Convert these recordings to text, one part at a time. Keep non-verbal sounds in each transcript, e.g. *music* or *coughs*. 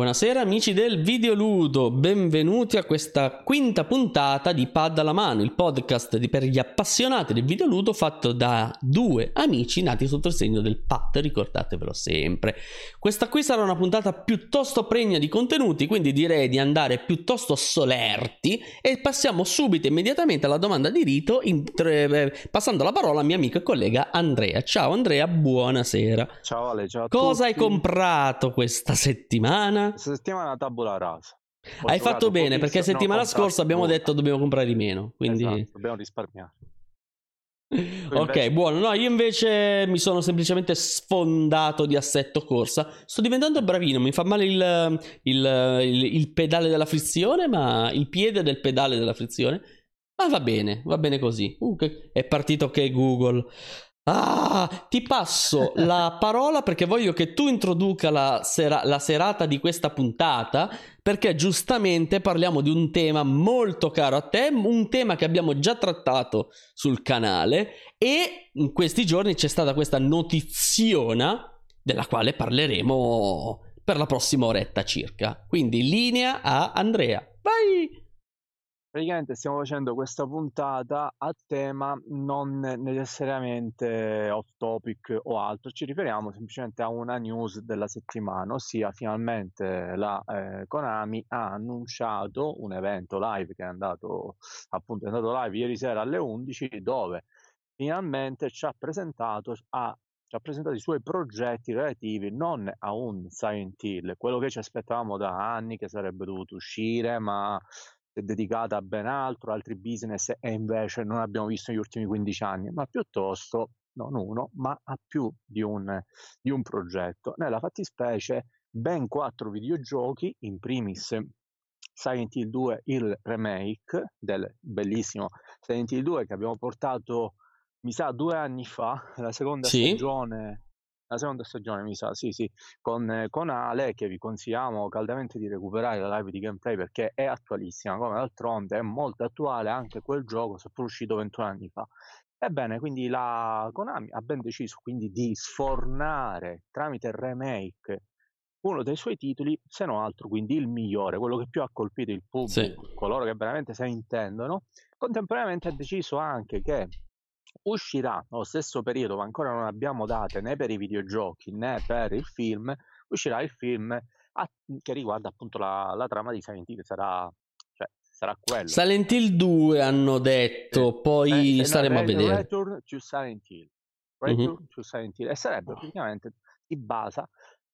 Buonasera amici del Videoludo, benvenuti a questa quinta puntata di Pad alla mano, il podcast per gli appassionati del videoludo fatto da due amici nati sotto il segno del pad, ricordatevelo sempre. Questa qui sarà una puntata piuttosto pregna di contenuti, quindi direi di andare piuttosto solerti e passiamo subito immediatamente alla domanda di rito, tre, passando la parola a mio amico e collega Andrea. Ciao Andrea, buonasera. Ciao Ale, ciao a Cosa tutti. hai comprato questa settimana? Settimana tabula rasa. Ho Hai fatto bene perché settimana scorsa abbiamo detto dobbiamo comprare di meno. Quindi, Esatto, dobbiamo risparmiare. ok, invece? buono. No, io invece mi sono semplicemente sfondato di assetto corsa. Sto diventando bravino. Mi fa male il, il- il- il pedale della frizione, ma il piede del pedale della frizione. Ma va bene, va bene così. Uh, che- è partito che Google. Ah, ti passo *laughs* la parola perché voglio che tu introduca la, sera- la serata di questa puntata perché giustamente parliamo di un tema molto caro a te, un tema che abbiamo già trattato sul canale e in questi giorni c'è stata questa notiziona della quale parleremo per la prossima oretta circa. Quindi linea a Andrea. Vai! Praticamente stiamo facendo questa puntata a tema non necessariamente off topic o altro, ci riferiamo semplicemente a una news della settimana, ossia finalmente la eh, Konami ha annunciato un evento live che è andato appunto è andato live ieri sera alle 11 dove finalmente ci ha presentato a ci ha presentato i suoi progetti relativi non a un Silent Hill, quello che ci aspettavamo da anni che sarebbe dovuto uscire, ma è dedicata a ben altro, altri business e invece non abbiamo visto negli ultimi 15 anni, ma piuttosto non uno, ma a più di un, di un progetto. Nella fattispecie ben quattro videogiochi, in primis Silent Hill 2, il remake del bellissimo Silent Hill 2 che abbiamo portato, mi sa, due anni fa, la seconda Sì. stagione. La seconda stagione, mi sa, sì, sì, con, con Ale, che vi consigliamo caldamente di recuperare la live di gameplay perché è attualissima, come d'altronde è molto attuale anche quel gioco, seppur uscito 21 anni fa. Ebbene, quindi la Konami ha ben deciso quindi di sfornare tramite remake uno dei suoi titoli, se non altro, quindi il migliore, quello che più ha colpito il pubblico, coloro che veramente se ne intendono. Contemporaneamente ha deciso anche che uscirà nello stesso periodo, ma ancora non abbiamo date né per i videogiochi né per il film, uscirà il film a- che riguarda appunto la, la trama di Silent Hill, sarà, cioè, sarà quello. Silent Hill 2 hanno detto, Sì. poi Eh, eh, no, staremo a Re- vedere. Return to Silent Hill. Return to Silent Hill. E sarebbe praticamente, si basa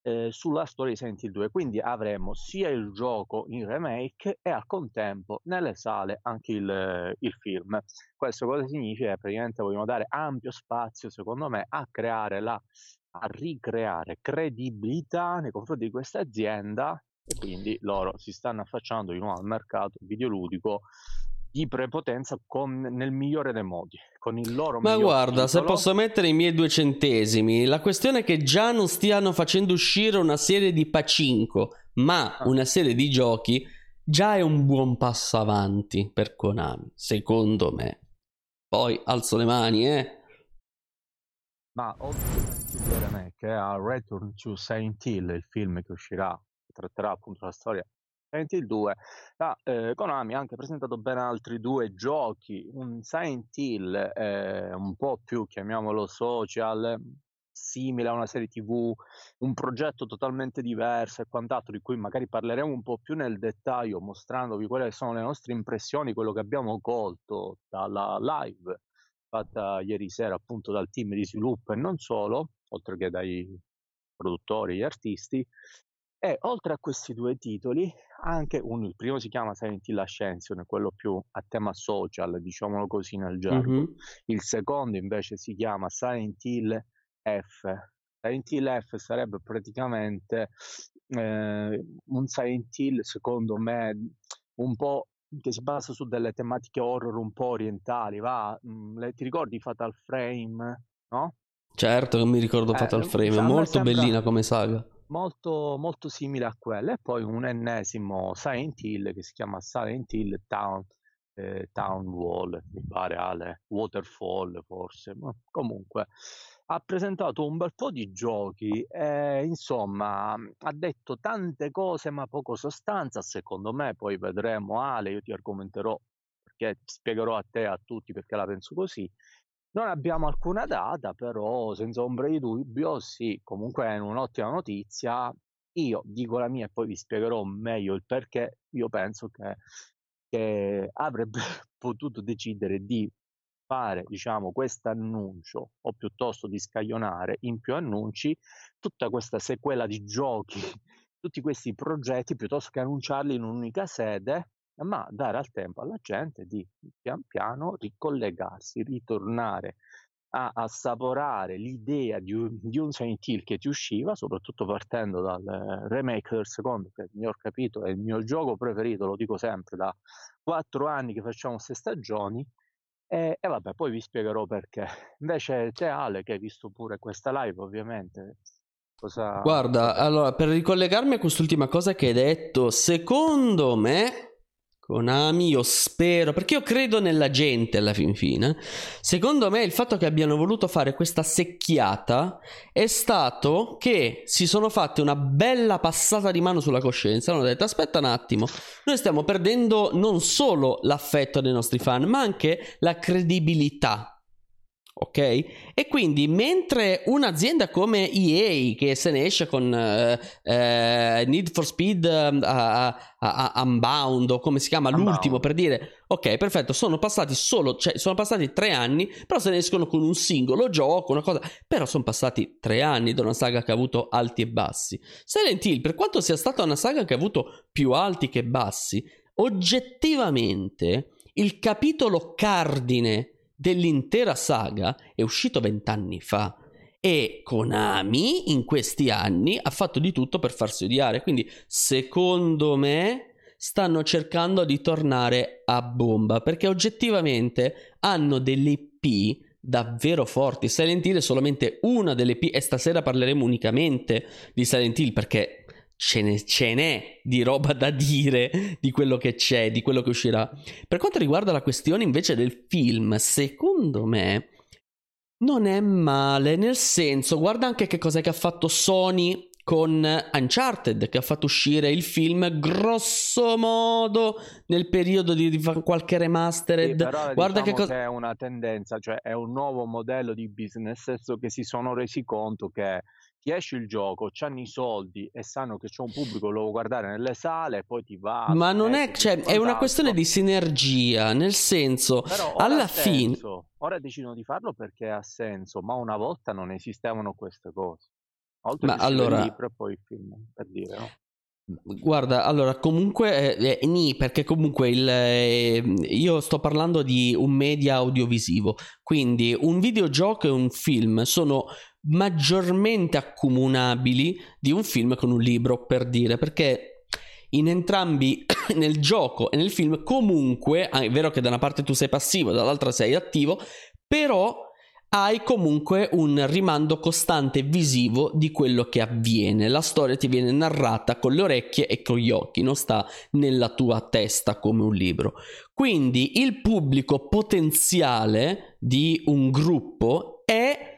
eh, sulla storia di Silent Hill 2, quindi avremo sia il gioco in remake e al contempo nelle sale anche il, il film. Questo cosa significa? Praticamente vogliamo dare ampio spazio, secondo me, a creare la a ricreare credibilità nei confronti di questa azienda e quindi loro si stanno affacciando di nuovo al mercato videoludico di prepotenza con, nel migliore dei modi, con il loro Ma guarda, se titolo. posso mettere i miei due centesimi, la questione è che già non stiano facendo uscire una serie di Pacinco, ma Ah. una serie di giochi, già è un buon passo avanti per Konami, secondo me. Poi alzo le mani, eh. Ma remake, eh, a Return to Silent Hill, il film che uscirà, che tratterà appunto la storia Hill 2, la eh, Konami ha anche presentato ben altri due giochi, un Silent Hill eh, un po' più, chiamiamolo social, simile a una serie tv, un progetto totalmente diverso e quant'altro, di cui magari parleremo un po' più nel dettaglio, mostrandovi che sono le nostre impressioni, quello che abbiamo colto dalla live fatta ieri sera appunto dal team di sviluppo e non solo, oltre che dai produttori e artisti. E oltre a questi due titoli, anche uno, il primo si chiama Silent Hill Ascension, quello più a tema social, diciamolo così nel gergo. Mhm. Il secondo invece si chiama Silent Hill F. Silent Hill F sarebbe praticamente eh, un Silent Hill, secondo me, un po' che si basa su delle tematiche horror un po' orientali. Va, mm, le- ti ricordi Fatal Frame? No? Certo che mi ricordo Eh, Fatal mm, Frame, è molto sembra- bellina come saga. Molto, molto simile a quella. E poi un ennesimo Silent Hill che si chiama Silent Hill Town, eh, Town Wall, mi pare, Ale, Waterfall forse, ma comunque. ha presentato un bel po' di giochi e insomma ha detto tante cose ma poco sostanza, secondo me, poi vedremo Ale, io ti argomenterò perché spiegherò a te e a tutti perché la penso così. Non abbiamo alcuna data, però senza ombra di dubbio, sì, comunque è un'ottima notizia. Io dico la mia e poi vi spiegherò meglio il perché. Io penso che, che avrebbe *laughs* potuto decidere di fare diciamo questo annuncio o piuttosto di scaglionare in più annunci tutta questa sequela di giochi, *laughs* tutti questi progetti piuttosto che annunciarli in un'unica sede, ma dare al tempo alla gente di pian piano ricollegarsi, ritornare a assaporare l'idea di un, di un Silent Hill che ti usciva, soprattutto partendo dal remake del secondo, che mi ho capito è il mio gioco preferito, lo dico sempre da quattro anni che facciamo queste stagioni, e, e vabbè, poi vi spiegherò perché. Invece te Ale, che hai visto pure questa live, ovviamente, cosa... Guarda, allora, per ricollegarmi a quest'ultima cosa che hai detto, secondo me Konami, io spero, perché io credo nella gente alla fin fine. Secondo me il fatto che abbiano voluto fare questa secchiata è stato che si sono fatte una bella passata di mano sulla coscienza. Hanno detto: Aspetta un attimo, noi stiamo perdendo non solo l'affetto dei nostri fan, ma anche la credibilità ok? E quindi mentre un'azienda come EA che se ne esce con uh, uh, Need for Speed uh, Unbound o come si chiama Unbound. l'ultimo per dire ok perfetto sono passati solo cioè sono passati tre anni però se ne escono con un singolo gioco una cosa però sono passati tre anni da una saga che ha avuto alti e bassi Silent Hill per quanto sia stata una saga che ha avuto più alti che bassi oggettivamente il capitolo cardine dell'intera saga è uscito vent'anni fa e Konami in questi anni ha fatto di tutto per farsi odiare. Quindi, secondo me, stanno cercando di tornare a bomba perché oggettivamente hanno delle IP davvero forti. Silent Hill è solamente una delle IP e stasera parleremo unicamente di Silent Hill perché ce, ne, ce n'è di roba da dire di quello che c'è, di quello che uscirà. Per quanto riguarda la questione invece del film, secondo me non è male, nel senso, guarda anche che cos'è che ha fatto Sony con Uncharted che ha fatto uscire il film grosso modo nel periodo di, di qualche remastered. Sì, guarda diciamo che cosa è una tendenza, cioè è un nuovo modello di business, nel senso che si sono resi conto che ti esce il gioco, hanno i soldi e sanno che c'è un pubblico che lo guardare nelle sale, poi ti va. Ma non è, cioè, è una questione di sinergia, nel senso, alla fine. Ora decidono di farlo perché ha senso, ma una volta non esistevano queste cose. Oltre ma allora... il libro e poi il film, per dire, no? Guarda, allora comunque eh, eh, ni perché comunque il, eh, io sto parlando di un media audiovisivo, quindi un videogioco e un film sono maggiormente accomunabili di un film con un libro, per dire, perché in entrambi, *coughs* nel gioco e nel film, comunque, ah, è vero che da una parte tu sei passivo, dall'altra sei attivo, però hai comunque un rimando costante visivo di quello che avviene. La storia ti viene narrata con le orecchie e con gli occhi, non sta nella tua testa come un libro. Quindi il pubblico potenziale di un gruppo è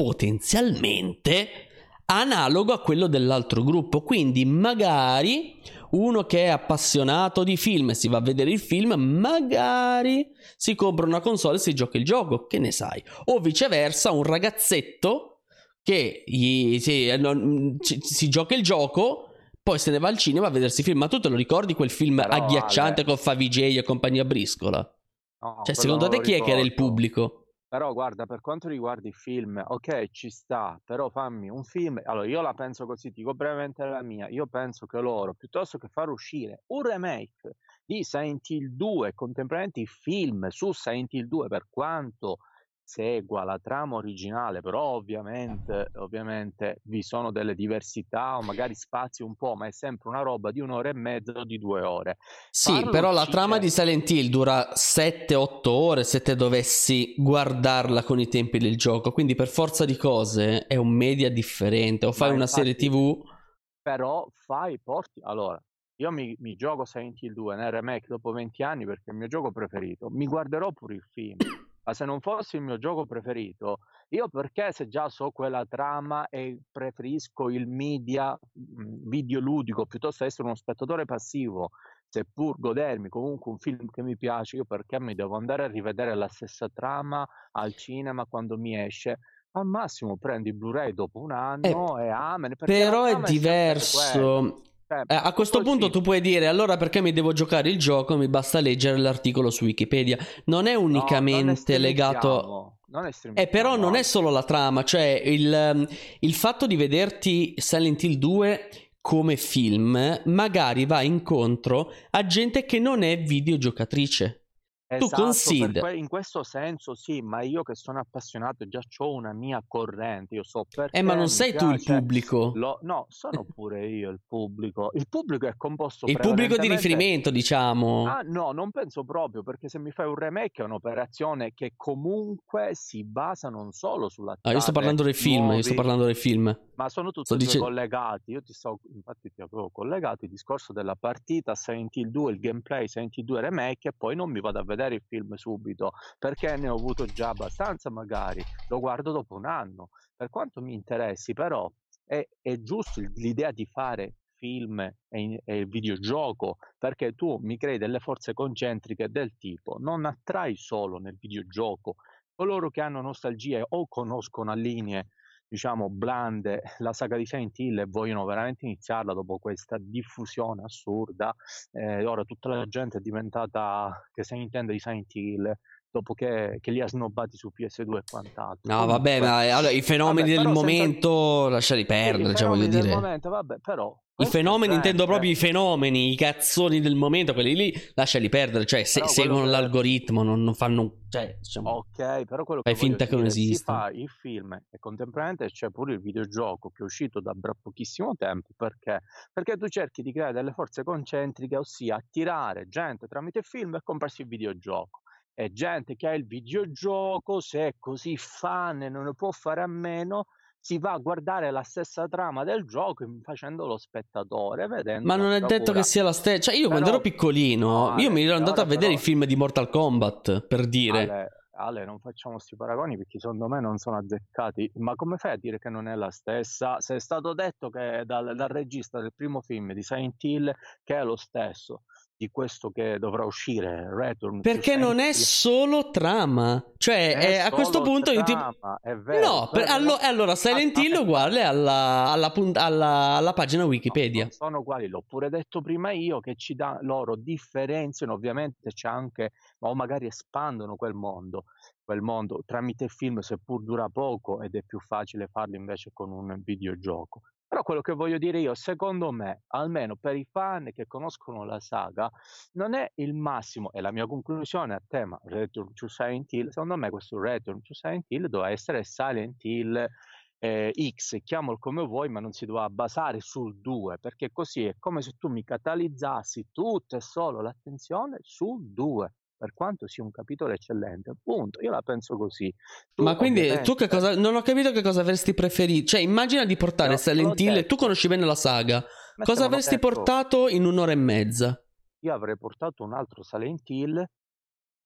potenzialmente analogo a quello dell'altro gruppo. Quindi magari uno che è appassionato di film e si va a vedere il film, magari si compra una console e si gioca il gioco, che ne sai? O viceversa, un ragazzetto che gli, si, non, ci, si gioca il gioco poi se ne va al cinema a vedersi il film. Ma tu te lo ricordi quel film Però, agghiacciante Ale... con Favij e compagnia briscola? No, cioè, secondo te chi ricordo. è che era il pubblico? Però guarda, per quanto riguarda i film, ok, ci sta, però fammi un film. Allora, io la penso così, dico brevemente la mia. Io penso che loro, piuttosto che far uscire un remake di Silent Hill 2 contemporaneamente il film su Silent Hill 2, per quanto segua la trama originale, però ovviamente, ovviamente vi sono delle diversità o magari spazi un po', ma è sempre una roba di un'ora e mezza o di due ore. Sì, Farlo però la trama di Silent Hill dura 7-8 ore se te dovessi guardarla con i tempi del gioco, quindi per forza di cose è un media differente, o fai una infatti, serie TV... Però fai, porti... Allora, io mi, mi, gioco Silent Hill 2 nel remake dopo 20 anni perché è il mio gioco preferito. Mi guarderò pure il film. Ma se non fosse il mio gioco preferito, io perché se già so quella trama e preferisco il media mhmm, videoludico piuttosto essere uno spettatore passivo, seppur godermi comunque un film che mi piace, io perché mi devo andare a rivedere la stessa trama al cinema quando mi esce? Al massimo prendi Blu-ray dopo un Eh, anno e amen. Però è diverso. Eh, a questo punto tu puoi dire allora perché mi devo giocare il gioco? Mi basta leggere l'articolo su Wikipedia. Non è No, non unicamente legato. non Eh, però non è solo la trama, cioè il, ehm, il fatto di vederti Silent Hill 2 come film magari va incontro a gente che non è videogiocatrice. Tu Esatto, per considera. que- in questo senso sì, ma io che sono appassionato già ho una mia corrente, io so Eh, ma perché non sei tu il pubblico. lo- no, sono pure io il pubblico. Il pubblico è composto Il pubblico di riferimento, diciamo. Ah no, non penso proprio, perché se mi fai un remake è un'operazione che comunque si basa non solo sulla Ah, io sto parlando del film, io sto nuovi, parlando del film. ma sono tutti e dicendo... collegati. Io ti sto, infatti ti avevo collegato il discorso della partita Silent Hill 2, il gameplay Silent Hill 2 remake e poi non mi vado a vedere il film subito perché ne ho avuto già abbastanza magari, lo guardo dopo un anno. Per quanto mi interessi però è, è giusto l'idea di fare film e, e videogioco perché tu mi crei delle forze concentriche del tipo non attrai solo nel videogioco coloro che hanno nostalgia o conoscono a linee diciamo blande *laughs* la saga di Silent Hill e vogliono veramente iniziarla dopo questa diffusione assurda eh, ora tutta la gente è diventata che se ne intende di Silent Hill dopo che, che li ha snobbati su PS2 e quant'altro No, vabbè, ma allora, i fenomeni vabbè del però senza momento lasciali perdere, cioè voglio dire. momento vabbè però I fenomeni, intendo proprio i fenomeni, i cazzoni del momento, quelli lì, lasciali perdere, cioè se- seguono che l'algoritmo, non, non fanno, cioè, diciamo, Ok, però quello fai che voglio finta che non dire, si esista. fa il film e contemporaneamente c'è pure il videogioco che è uscito da pochissimo tempo perché? Perché tu cerchi di creare delle forze concentriche, ossia attirare gente tramite il film e comprarsi il videogioco. E gente che ha il videogioco, se è così fan e non ne può fare a meno, si va a guardare la stessa trama del gioco facendo lo spettatore, vedendo Ma non è detto che bravura. sia la stessa. Cioè, io quando Però, ero piccolino, no, io mi ero andato a vedere però il film di Mortal Kombat, per dire. Ale, Ale, non facciamo questi paragoni perché secondo me non sono azzeccati. Ma come fai a dire che non è la stessa? Se è stato detto che dal, dal regista del primo film di Silent Hill che è lo stesso di questo che dovrà uscire, Return Perché non è solo trama. Cioè, è eh, a questo solo punto io ti... trama, è vero. No, per- allo- allora Silent Hill è Aspetta, uguale alla, alla alla- alla pagina No, Wikipedia. non sono uguali, l'ho pure detto prima io, che ci dà, loro differenziano, ovviamente c'è anche, o magari espandono quel mondo, quel mondo tramite il film, seppur dura poco ed è più facile farlo invece con un videogioco. Però quello che voglio dire io, secondo me, almeno per i fan che conoscono la saga, non è il massimo, e la mia conclusione a tema Return to Silent Hill, secondo me questo Return to Silent Hill doveva essere Silent Hill eh, X, chiamalo come vuoi, ma non si doveva basare sul 2, perché così è come se tu mi catalizzassi tutta e solo l'attenzione sul 2, per quanto sia un capitolo eccellente. Punto, io la penso così. Tu, Ma quindi tu che cosa... Non ho capito che cosa avresti preferito. Cioè, immagina di portare l'ho Silent Hill. Tu conosci bene la saga. Cosa mettiamo avresti detto, portato in un'ora e mezza? io avrei portato un altro Silent Hill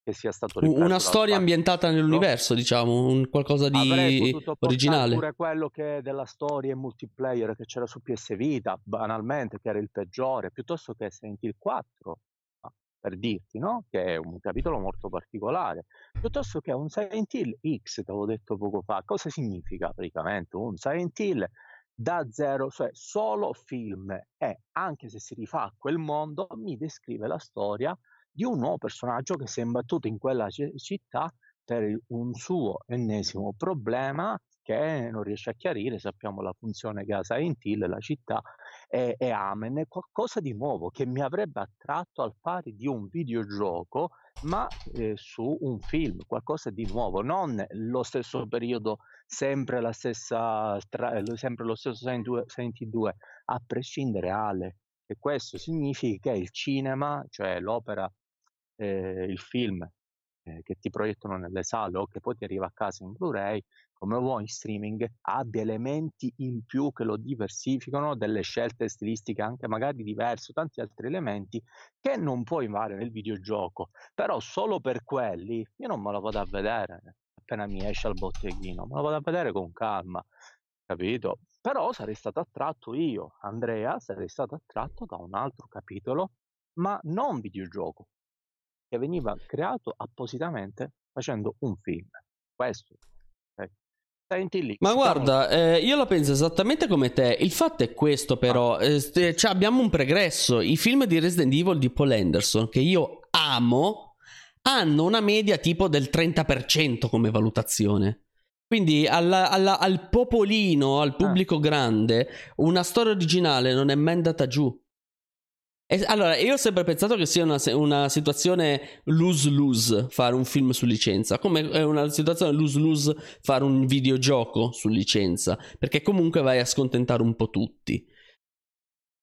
che sia stato Una storia ambientata nell'universo, diciamo, un qualcosa di originale. pure quello che della storia e multiplayer che c'era su PS Vita, banalmente, che era il peggiore, piuttosto che Silent Hill 4, ah, per dirti, no? Che è un capitolo molto particolare, piuttosto che un Silent Hill X, te l'avevo detto poco fa. Cosa significa praticamente un Silent Hill da zero, cioè solo film e anche se si rifà a quel mondo, mi descrive la storia di un nuovo personaggio che si è imbattuto in quella ci- città per un suo ennesimo problema che non riesce a chiarire, sappiamo la funzione che ha Silent la città, e, e Amen, è qualcosa di nuovo che mi avrebbe attratto al pari di un videogioco, ma eh, su un film, qualcosa di nuovo, non lo stesso periodo, sempre la stessa, tra- sempre lo stesso Silent 2, Silent Hill 2, a prescindere Ale. E questo significa che il cinema, cioè l'opera, eh, il film eh, che ti proiettano nelle sale o che poi ti arriva a casa in Blu-ray, come vuoi in streaming, abbia elementi in più che lo diversificano, delle scelte stilistiche anche magari diverse, tanti altri elementi che non puoi fare nel videogioco. Però solo per quelli io non me lo vado a vedere appena mi esce al botteghino, me lo vado a vedere con calma, capito? Però sarei stato attratto io, Andrea, sarei stato attratto da un altro capitolo, ma non videogioco, che veniva creato appositamente facendo un film. Questo. Lì. Ma guarda, eh, io la penso esattamente come te. Il fatto è questo, però. Ah. Eh, cioè abbiamo un pregresso. I film di Resident Evil di Paul Anderson, che io amo, hanno una media tipo del 30% come valutazione. Quindi alla, alla, al popolino, al pubblico ah. grande, una storia originale non è mai andata giù. Allora, io ho sempre pensato che sia una, una situazione lose-lose fare un film su licenza, come è una situazione lose-lose fare un videogioco su licenza, perché comunque vai a scontentare un po' tutti.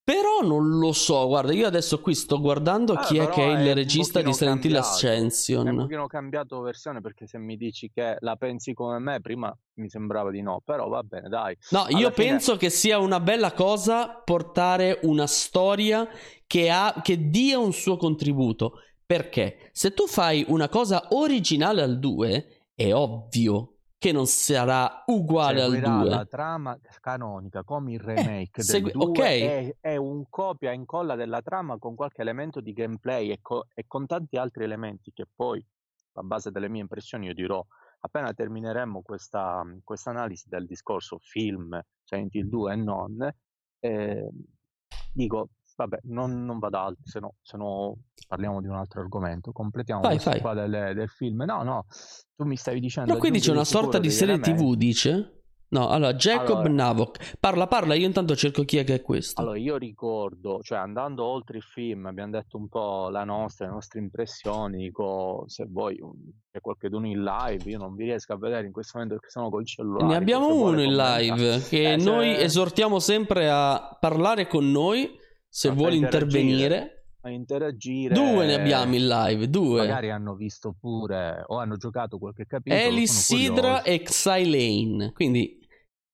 Però non lo so, guarda, io adesso qui sto guardando ah, chi è che è il regista di Silent Hill Ascension. È un pochino cambiato versione perché se mi dici che la pensi come me, prima mi sembrava di no, però va bene, dai. No, Alla io fine... penso che sia una bella cosa portare una storia che, ha, che dia un suo contributo. Perché se tu fai una cosa originale al 2, è ovvio che non sarà uguale Seguirà al 2. La trama canonica come il eh, remake eh, del 2 okay. è, è, un copia e incolla della trama con qualche elemento di gameplay e, co- e con tanti altri elementi che poi, a base delle mie impressioni, io dirò appena termineremo questa analisi del discorso film Silent Hill 2 e non, eh, dico Vabbè, non, non vado altro, se no, se no parliamo di un altro argomento. Completiamo vai, vai. qua del, del, film. No, no, tu mi stavi dicendo... No, qui dice una sorta di serie tv, dice? No, allora, Jacob allora, Navok. Parla, parla, io intanto cerco chi è che è questo. Allora, io ricordo, cioè andando oltre il film, abbiamo detto un po' la nostra, le nostre impressioni, dico, se vuoi c'è qualcuno in live, io non vi riesco a vedere in questo momento perché sono col cellulare. Ne abbiamo uno in live, che eh, noi se... esortiamo sempre a parlare con noi se no, vuole intervenire. A interagire. Due ne abbiamo in live, due. Magari hanno visto pure o hanno giocato qualche capitolo. Elisidra e Xylane. Quindi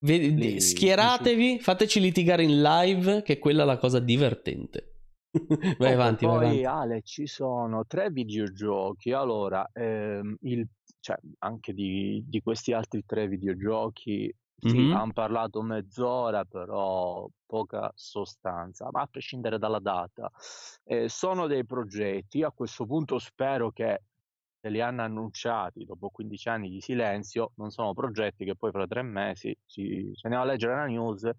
vedi, Lì, schieratevi, fateci litigare in live, che quella è la cosa divertente. *laughs* vai avanti, poi, vai avanti. Ale, ci sono tre videogiochi. Allora, ehm, il, cioè, anche di, di, questi altri tre videogiochi sì, mm-hmm. hanno parlato mezz'ora, però poca sostanza, ma a prescindere dalla data. Eh, sono dei progetti, a questo punto spero che se li hanno annunciati dopo 15 anni di silenzio, non sono progetti che poi fra tre mesi ci, ci andiamo a leggere la news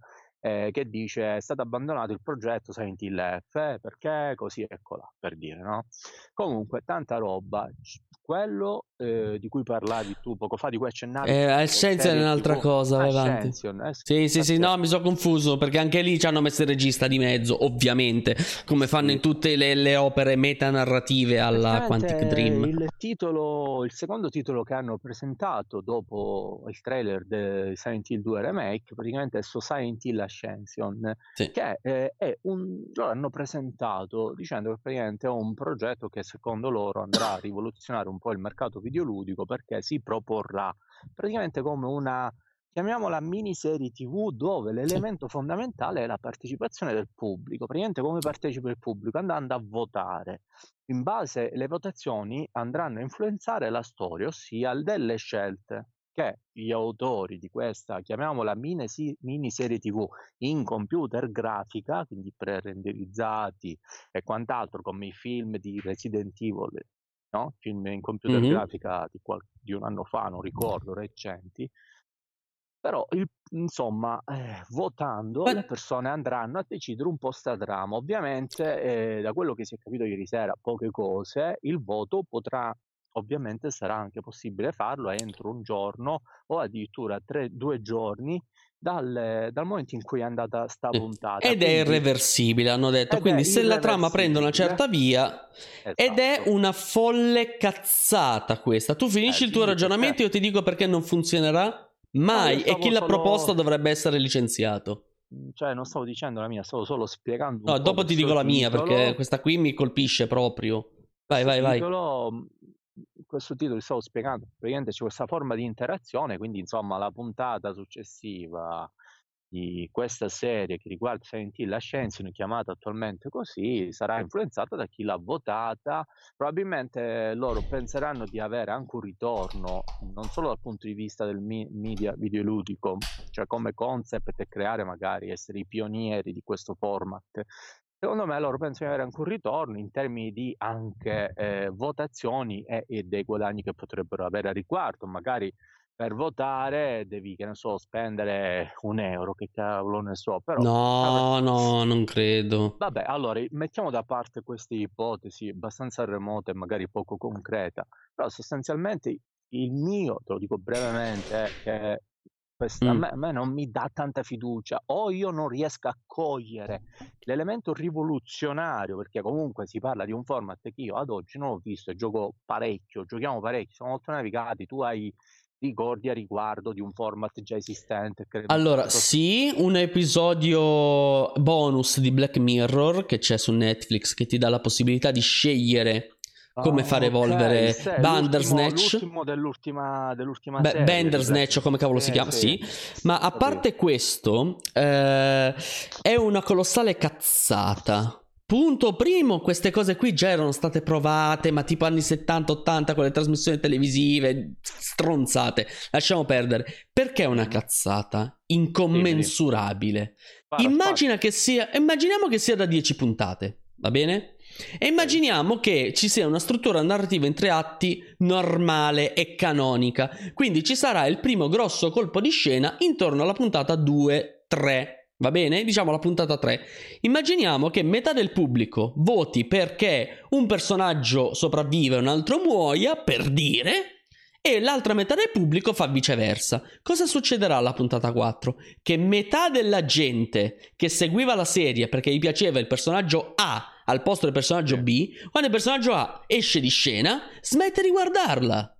eh, che dice è stato abbandonato il progetto Silent Hill F eh, perché così ecco là, per dire, no? Comunque, tanta roba quello eh, di cui parlavi tu poco fa, di cui accennavi. Eh, Ascension è un'altra tipo, cosa, vai avanti. Eh, sì, sì, sì, no, mi sono confuso perché anche lì ci hanno messo il regista di mezzo, ovviamente, come fanno in tutte le, le opere metanarrative alla Quantic Dream. Il titolo, il secondo titolo che hanno presentato dopo il trailer di Silent Hill 2 Remake, praticamente è Silent Hill Ascension, sì. che è, è un... loro hanno presentato dicendo che praticamente è un progetto che secondo loro andrà a rivoluzionare un po' il mercato videoludico perché si proporrà praticamente come una chiamiamola miniserie TV dove l'elemento sì. fondamentale è la partecipazione del pubblico. Praticamente come partecipa il pubblico? Andando a votare. In base alle votazioni andranno a influenzare la storia, ossia delle scelte che gli autori di questa, chiamiamola miniserie TV in computer grafica, quindi pre-renderizzati e quant'altro, come i film di Resident Evil no? film in computer mm-hmm. grafica di, qual- di, un anno fa, non ricordo, recenti. Però, il, insomma, eh, votando Beh. le persone andranno a decidere un po' sta trama. Ovviamente, eh, da quello che si è capito ieri sera, poche cose, il voto potrà, ovviamente sarà anche possibile farlo entro un giorno o addirittura tre, due giorni dal, dal, momento in cui è andata sta puntata. Ed quindi... è irreversibile, hanno detto. Quindi se la trama prende una certa via, esatto. ed è esatto. una folle cazzata questa. Tu finisci eh, il tuo sì, ragionamento, perché... io ti dico perché non funzionerà mai e chi l'ha proposto dovrebbe essere licenziato. Mm, cioè, non stavo dicendo la mia, stavo solo spiegando. No, dopo ti dico la mia perché questa qui mi colpisce proprio. Vai, vai, vai. Titolo questo titolo stavo spiegando, praticamente c'è questa forma di interazione, quindi insomma la puntata successiva di questa serie che riguarda Silent Hill Ascension, chiamata attualmente così, sarà influenzata da chi l'ha votata. Probabilmente loro penseranno di avere anche un ritorno, non solo dal punto di vista del media videoludico, cioè come concept e creare magari, essere i pionieri di questo format. Secondo me loro pensano di avere anche un ritorno in termini di anche eh, votazioni e, e dei guadagni che potrebbero avere a riguardo, magari per votare devi, che ne so, spendere un euro, che cavolo ne so. Però, no, vabbè. no, non credo. Vabbè, allora mettiamo da parte queste ipotesi abbastanza remote e magari poco concrete, però sostanzialmente il mio, te lo dico brevemente, è che questa, mm. a, me, a, me, non mi dà tanta fiducia o io non riesco a cogliere l'elemento rivoluzionario perché comunque si parla di un format che io ad oggi non ho visto e gioco parecchio giochiamo parecchio siamo molto navigati tu hai ricordi a riguardo di un format già esistente. Allora, sì, un episodio bonus di Black Mirror che c'è su Netflix che ti dà la possibilità di scegliere come far evolvere okay, Bandersnatch l'ultimo dell'ultima, dell'ultima Beh, Bandersnatch o come cavolo si chiama sì. sì. ma a parte questo eh, è una colossale cazzata Punto primo, queste cose qui già erano state provate, ma tipo anni 70-80 con le trasmissioni televisive, stronzate. Lasciamo perdere. Perché è una cazzata incommensurabile? Immagina che sia, immaginiamo che sia da 10 puntate, va bene? E immaginiamo che ci sia una struttura narrativa in tre atti normale e canonica. Quindi ci sarà il primo grosso colpo di scena intorno alla puntata 2-3. Va bene? Diciamo la puntata 3. Immaginiamo che metà del pubblico voti perché un personaggio sopravvive e un altro muoia, per dire, e l'altra metà del pubblico fa viceversa. Cosa succederà alla puntata 4? Che metà della gente che seguiva la serie perché gli piaceva il personaggio A al posto del personaggio B, quando il personaggio A esce di scena, smette di guardarla.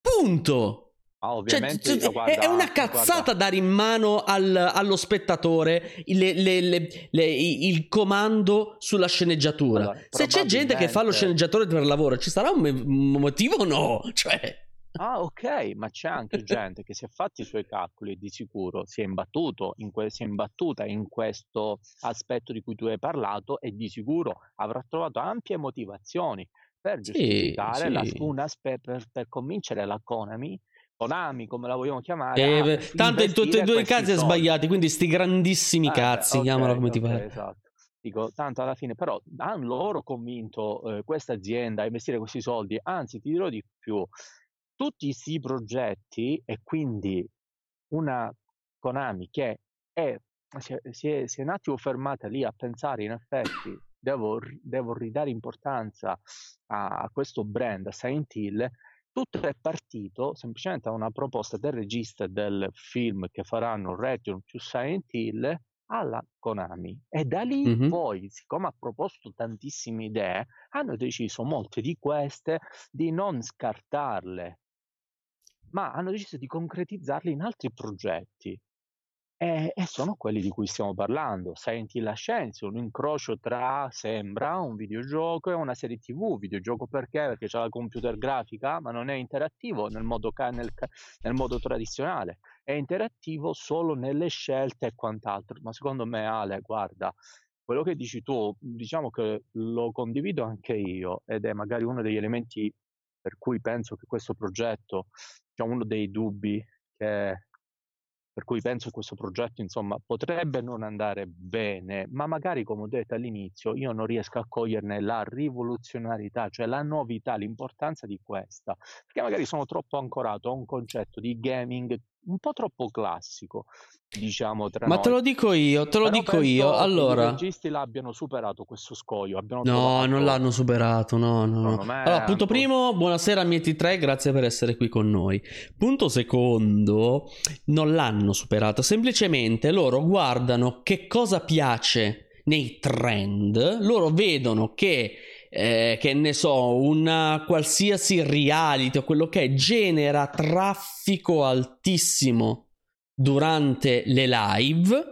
Punto. Ah, ovviamente cioè, guarda, è una cazzata guarda. dare in mano al, allo spettatore le, le, le, il comando sulla sceneggiatura. Allora, Se c'è gente che fa lo sceneggiatore per lavoro, ci sarà un, un motivo o no? Cioè... Ah, ok, ma c'è anche *laughs* gente che si è fatti i suoi calcoli e di sicuro si è, imbattuto in que- si è imbattuta in questo aspetto di cui tu hai parlato e di sicuro avrà trovato ampie motivazioni per giustificare sì, sì. La, una spe- per, per convincere la Konami Konami, come la vogliamo chiamare. Eh, tanto in tutti e due i casi è sbagliato, quindi sti grandissimi eh, cazzi, okay, chiamala come okay, ti pare. Esatto. Dico, tanto alla fine, però hanno loro convinto eh, questa azienda a investire questi soldi, anzi ti dirò di più, tutti questi progetti e quindi una Konami che è, si, è, si, è, un attimo fermata lì a pensare in effetti devo, devo ridare importanza a, a questo brand, a Silent Hill, tutto è partito semplicemente da una proposta del regista del film che faranno Return to Silent Hill alla Konami e da lì mm-hmm. poi, siccome ha proposto tantissime idee, hanno deciso molte di queste di non scartarle, ma hanno deciso di concretizzarle in altri progetti. E, e, sono quelli di cui stiamo parlando. Silent Hill Ascension, un incrocio tra, sembra, un videogioco e una serie TV. Videogioco perché? Perché c'è la computer grafica, ma non è interattivo nel modo, nel, nel modo tradizionale. È interattivo solo nelle scelte e quant'altro. Ma secondo me, Ale, guarda, quello che dici tu, diciamo che lo condivido anche io ed è magari uno degli elementi per cui penso che questo progetto, diciamo uno dei dubbi che per cui penso che questo progetto insomma potrebbe non andare bene, ma magari come ho detto all'inizio io non riesco a coglierne la rivoluzionarietà, cioè la novità, l'importanza di questa, perché magari sono troppo ancorato a un concetto di gaming un po' troppo classico, diciamo. Tra Ma noi. te lo dico io, te lo Però dico io. Allora, i registi l'abbiano superato questo scoglio. no, trovato... non l'hanno superato. No, no, no. Allora, punto primo, buonasera a Mieti 3, grazie per essere qui con noi. Punto secondo, non l'hanno superato. Semplicemente loro guardano che cosa piace nei trend. Loro vedono che eh, che ne so, una qualsiasi reality o quello che è, genera traffico altissimo durante le live.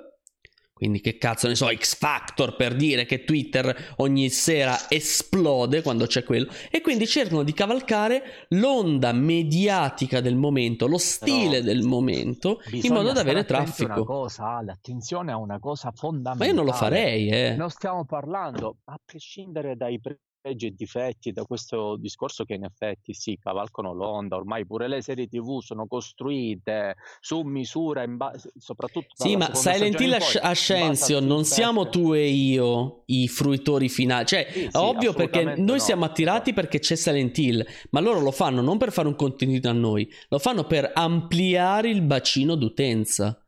quindi che cazzo ne so, X Factor per dire che Twitter ogni sera esplode quando c'è quello. E quindi cercano di cavalcare l'onda mediatica del momento, lo stile Però del momento, in modo da avere traffico. Una cosa, l'attenzione a una cosa fondamentale. Ma io non lo farei, eh. Non stiamo parlando, a prescindere dai pregi e difetti da questo discorso che in effetti sì, cavalcano l'onda, ormai pure le serie tv sono costruite su misura, in base, soprattutto... Sì, ma Silent Hill Ascension non siamo tu e io i fruitori finali, cioè sì, sì, ovvio perché noi no. siamo attirati perché c'è Silent Hill, ma loro lo fanno non per fare un contenuto a noi, lo fanno per ampliare il bacino d'utenza.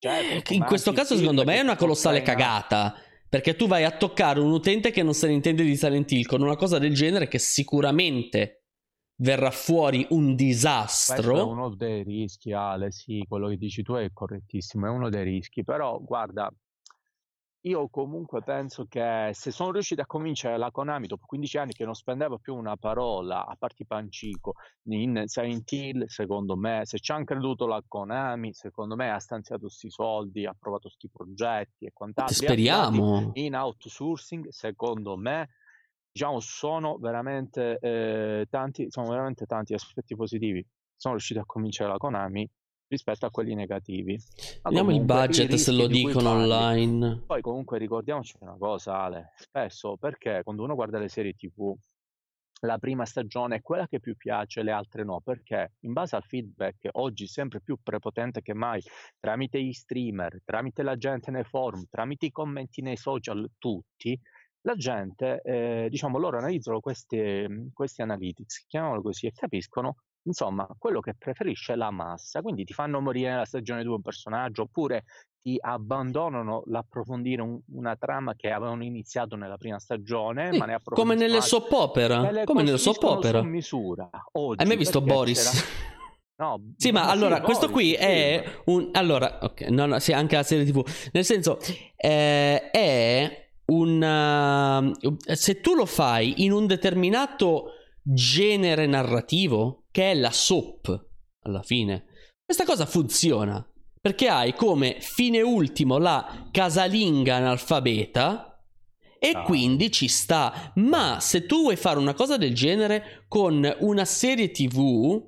Certo, in questo caso secondo me è una colossale cagata perché tu vai a toccare un utente che non se ne intende di Silent Hill con una cosa del genere che sicuramente verrà fuori un disastro. Questo è uno dei rischi, Ale, sì, quello che dici tu è correttissimo, è uno dei rischi, però guarda, io comunque penso che se sono riusciti a convincere la Konami dopo 15 anni che non spendeva più una parola, a parte Pancico, in Silent Hill, secondo me, se ci hanno creduto la Konami, secondo me ha stanziato questi soldi, ha provato questi progetti e quant'altro. Speriamo. In outsourcing, secondo me, diciamo, sono veramente, eh, tanti, sono veramente tanti aspetti positivi. Sono riusciti a convincere la Konami rispetto a quelli negativi. Vediamo il budget se lo dicono online. Poi comunque ricordiamoci una cosa Ale, spesso perché quando uno guarda le serie tv la prima stagione è quella che più piace, le altre no, perché in base al feedback oggi sempre più prepotente che mai, tramite gli streamer, tramite la gente nei forum, tramite i commenti nei social, tutti, la gente, eh, diciamo, loro analizzano questi, questi analytics, chiamiamolo così, e capiscono insomma, quello che preferisce la massa. Quindi ti fanno morire nella stagione 2 un personaggio, oppure ti abbandonano l'approfondire un, una trama che avevano iniziato nella prima stagione, sì, ma ne come nelle soap opera. Come nelle soap opera. Su misura. Oggi, Hai mai visto Boris? *laughs* No, sì, ma allora, sì, questo qui è un... Allora, ok, no, no, sì, anche la serie tv. Nel senso, eh, è un... Uh, se tu lo fai in un determinato genere narrativo, che è la soap, alla fine. Questa cosa funziona, perché hai come fine ultimo la casalinga analfabeta e ah. quindi ci sta. Ma se tu vuoi fare una cosa del genere con una serie TV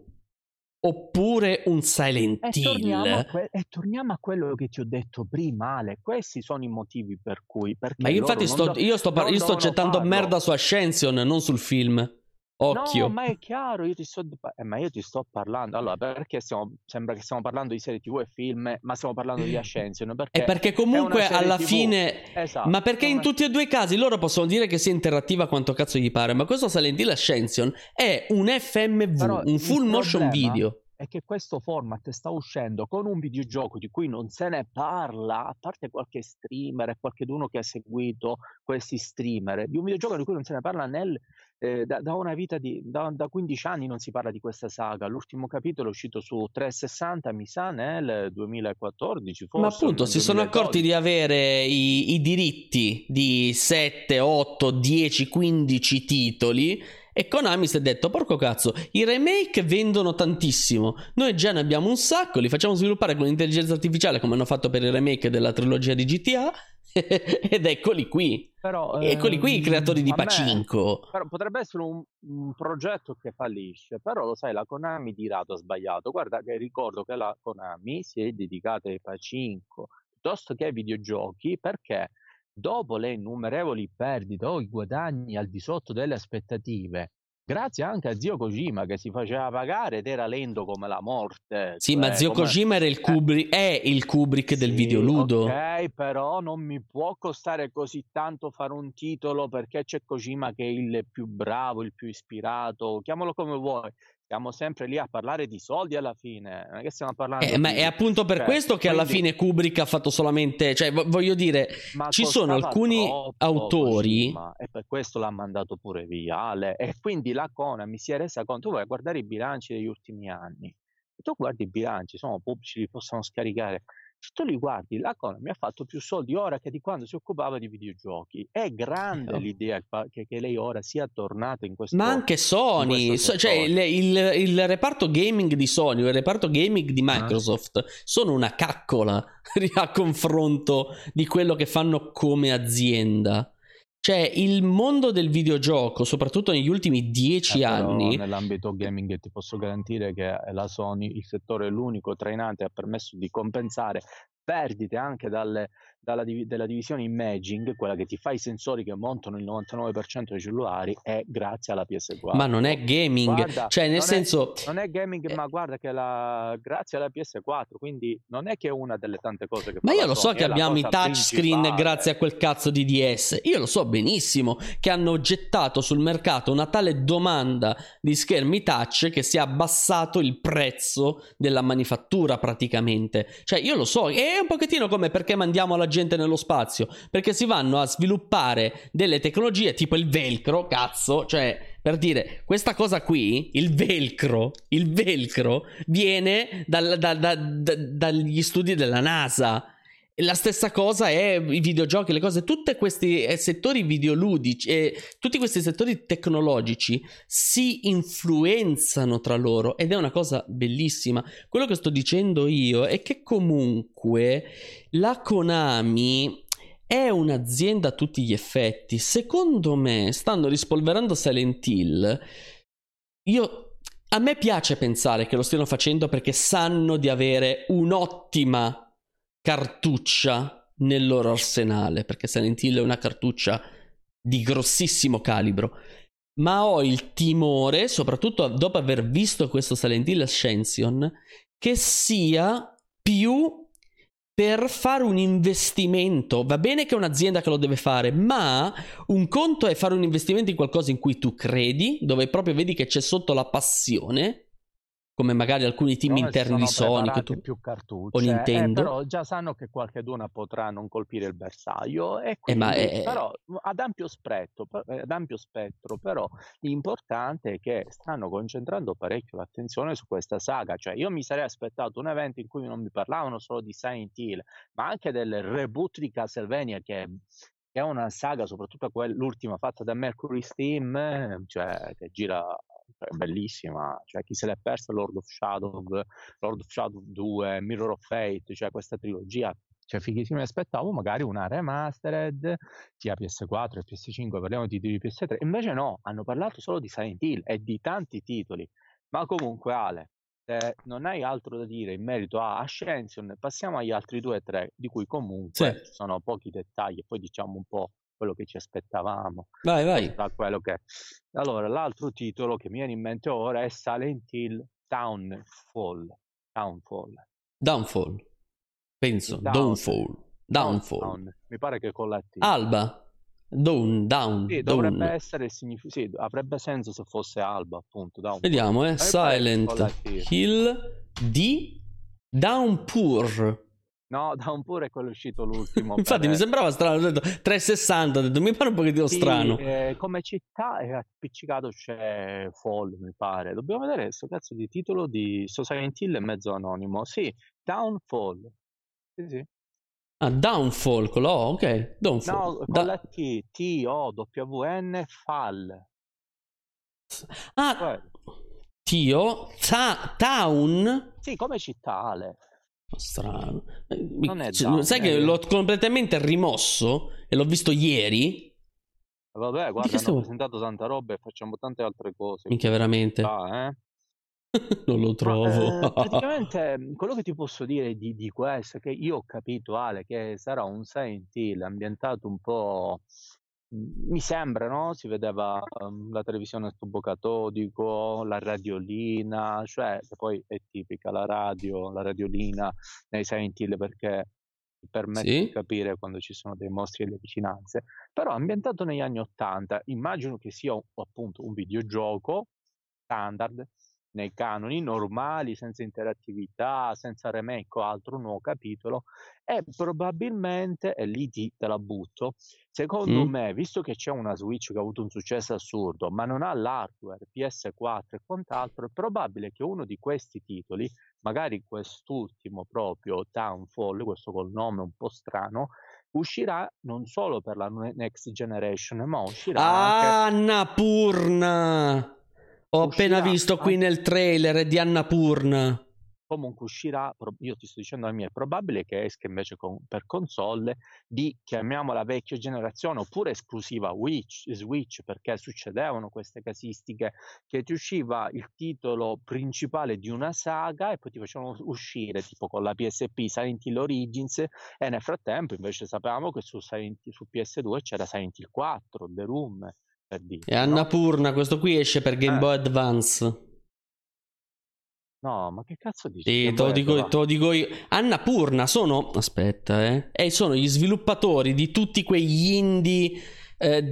oppure un Silent Hill. E torniamo, que- e torniamo, a quello che ti ho detto prima, Ale. Questi sono i motivi per cui. Ma io infatti sto, do- io sto, par- io sto gettando merda su Ascension, non sul film. Occhio. No, ma è chiaro, io ti sto, eh, ma io ti sto parlando. Allora, perché stiamo, sembra che stiamo parlando di serie TV e film, ma stiamo parlando di Ascension? Perché, perché comunque alla TV. fine. Esatto. Ma perché in tutti e due i casi loro possono dire che sia interattiva quanto cazzo gli pare, ma questo Silent Hill Ascension è un FMV, Però un full motion video è che questo format sta uscendo con un videogioco di cui non se ne parla, a parte qualche streamer e qualcuno che ha seguito questi streamer, di un videogioco di cui non se ne parla nel, eh, da, da, una vita di da, da, 15 anni non si parla di questa saga. L'ultimo capitolo è uscito su 360, mi sa, nel 2014. Forse, Ma appunto, si 2012. sono accorti di avere i, i diritti di 7, 8, 10, 15 titoli e Konami si è detto, porco cazzo, i remake vendono tantissimo. Noi già ne abbiamo un sacco, li facciamo sviluppare con l'intelligenza artificiale come hanno fatto per il remake della trilogia di GTA. *laughs* ed eccoli qui. Però, eccoli qui i ehm, creatori di Pacinco. Me, potrebbe essere un, un, progetto che fallisce, però lo sai, la Konami dirà ha sbagliato. Guarda che ricordo che la Konami si è dedicata ai Pacinco piuttosto che ai videogiochi perché dopo le innumerevoli perdite o i guadagni al di sotto delle aspettative, grazie anche a zio Kojima che si faceva pagare ed era lento come la morte. Sì, cioè, ma zio come... Kojima era il eh. Kubrick, è il Kubrick del videoludo. Ok, però non mi può costare così tanto fare un titolo perché c'è Kojima che è il più bravo, il più ispirato, chiamalo come vuoi siamo sempre lì a parlare di soldi alla fine, non è che stiamo parlando eh, di... Ma è appunto per cioè, questo che quindi... alla fine Kubrick ha fatto solamente, cioè voglio dire, ma ci sono alcuni troppo, autori... Ma, e per questo l'ha mandato pure via, Ale. e quindi la Konami si è resa conto, tu vai a guardare i bilanci degli ultimi anni, tu guardi i bilanci, sono pubblici, li possono scaricare, tu li guardi, la Konami ha fatto più soldi ora che di quando si occupava di videogiochi. È grande l'idea che, che lei ora sia tornata in questo Ma anche Sony, so, cioè il, il, il, reparto gaming di Sony, il reparto gaming di ah. Microsoft ah. sono una caccola *laughs* a confronto di quello che fanno come azienda. Cioè, il mondo del videogioco, soprattutto negli ultimi dieci eh, anni. Nell'ambito gaming ti posso garantire che la Sony, il settore l'unico trainante ha permesso di compensare perdite anche dalle, dalla, della divisione imaging, quella che ti fa i sensori che montano il 99% dei cellulari, è grazie alla PS4. Ma non è gaming, guarda, cioè nel non senso... È, non è gaming, eh... ma guarda che la, grazie alla PS4, quindi non è che è una delle tante cose che... Ma io lo so che abbiamo i touchscreen grazie a quel cazzo di DS, io lo so benissimo che hanno gettato sul mercato una tale domanda di schermi touch che si è abbassato il prezzo della manifattura praticamente. Cioè io lo so, è un pochettino come perché mandiamo la gente nello spazio, perché si vanno a sviluppare delle tecnologie tipo il velcro, cazzo, cioè per dire questa cosa qui, il velcro, il velcro viene dal, da, da, da, dagli studi della NASA. La stessa cosa è i videogiochi, le cose, tutti questi eh, settori videoludici e eh, tutti questi settori tecnologici si influenzano tra loro ed è una cosa bellissima. Quello che sto dicendo io è che comunque la Konami è un'azienda a tutti gli effetti. Secondo me stanno rispolverando Silent Hill. Io a me piace pensare che lo stiano facendo perché sanno di avere un'ottima cartuccia nel loro arsenale, perché Silent Hill è una cartuccia di grossissimo calibro. Ma ho il timore, soprattutto dopo aver visto questo Silent Hill Ascension, che sia più per fare un investimento. Va bene che è un'azienda che lo deve fare, ma un conto è fare un investimento in qualcosa in cui tu credi, dove proprio vedi che c'è sotto la passione come magari alcuni team no, interni di Sony tu... più cartucce, o Nintendo. Eh, però già sanno che qualcheduna potrà non colpire il bersaglio e quindi, eh, è... però ad ampio, spettro, eh, ad ampio spettro, però l'importante è che stanno concentrando parecchio l'attenzione su questa saga, cioè io mi sarei aspettato un evento in cui non mi parlavano solo di Silent Hill, ma anche del reboot di Castlevania che è una saga, soprattutto quell'ultima fatta da Mercury Steam, cioè che gira è bellissima, cioè chi se l'è persa Lord of Shadow, Lord of Shadow 2, Mirror of Fate, cioè questa trilogia cioè fighissimo, mi aspettavo magari una remastered sia PS4 e PS5, parliamo di titoli PS3, invece no, hanno parlato solo di Silent Hill e di tanti titoli, ma comunque Ale, se non hai altro da dire in merito a Ascension, passiamo agli altri due o tre, di cui comunque sì. sono pochi dettagli, e poi diciamo un po' quello che ci aspettavamo. Vai, vai. Che... Allora, l'altro titolo che mi viene in mente ora è Silent Hill Downfall. Downfall. Downfall. Penso. Down. Downfall. Downfall. Down. Mi pare che con la T. Alba. Down, down. Sì, dovrebbe down. essere signif- sì, avrebbe senso se fosse Alba, appunto. Downfall. Vediamo, eh. Silent Hill di Downpour. No, da un pure è quello uscito l'ultimo. Infatti mi sembrava strano, ho detto 360, ho detto mi pare un pochettino sì, strano. Eh, come città è appiccicato c'è Fall, mi pare. Dobbiamo vedere questo cazzo di titolo di Society Hill è mezzo anonimo. Sì, Downfall. Sì, sì. Ah, Downfall, con la O, ok. Downfall. No, con da... la T, T-O-W-N, Fall. Ah, Tio, ta- Town? Sì, come città, Ale. Strano. Non è down, Sai che l'ho completamente rimosso e l'ho visto ieri. Vabbè, guarda, hanno presentato tanta roba e facciamo tante altre cose. Minchia, veramente. Ah, eh? *laughs* non lo trovo. Ma, eh, *laughs* praticamente quello che ti posso dire di, di, questo è che io ho capito, Ale, che sarà un Silent Hill ambientato un po' mi sembra, no? Si vedeva um, la televisione a tubo catodico, la radiolina, cioè che poi è tipica la radio, la radiolina nei Silent Hill perché permette sì? di capire quando ci sono dei mostri alle vicinanze, però ambientato negli anni Ottanta, immagino che sia appunto un videogioco standard nei canoni normali, senza interattività, senza remake o altro, un nuovo capitolo e probabilmente, e lì ti, te la butto, secondo mm. me, visto che c'è una Switch che ha avuto un successo assurdo, ma non ha l'hardware PS4 e quant'altro, è probabile che uno di questi titoli, magari quest'ultimo proprio, Townfall, questo col nome un po' strano, uscirà non solo per la next generation, ma uscirà ah, anche... Annapurna! Ho uscirà appena visto qui nel trailer di Annapurna comunque uscirà, io ti sto dicendo la mia, è probabile che esca invece con, per console di, chiamiamola vecchia generazione, oppure esclusiva Witch, Switch, perché succedevano queste casistiche, che ti usciva il titolo principale di una saga e poi ti facevano uscire, tipo con la PSP, Silent Hill Origins, e nel frattempo invece sapevamo che su, Silent, su PS2 c'era Silent Hill 4, The Room, per dire. E Annapurna, no? questo qui esce per Game eh. Boy Advance. No, ma che cazzo dici? Sì, te lo, dico, te lo dico io. Annapurna sono. Aspetta, eh. E sono gli sviluppatori di tutti quegli indie. Eh,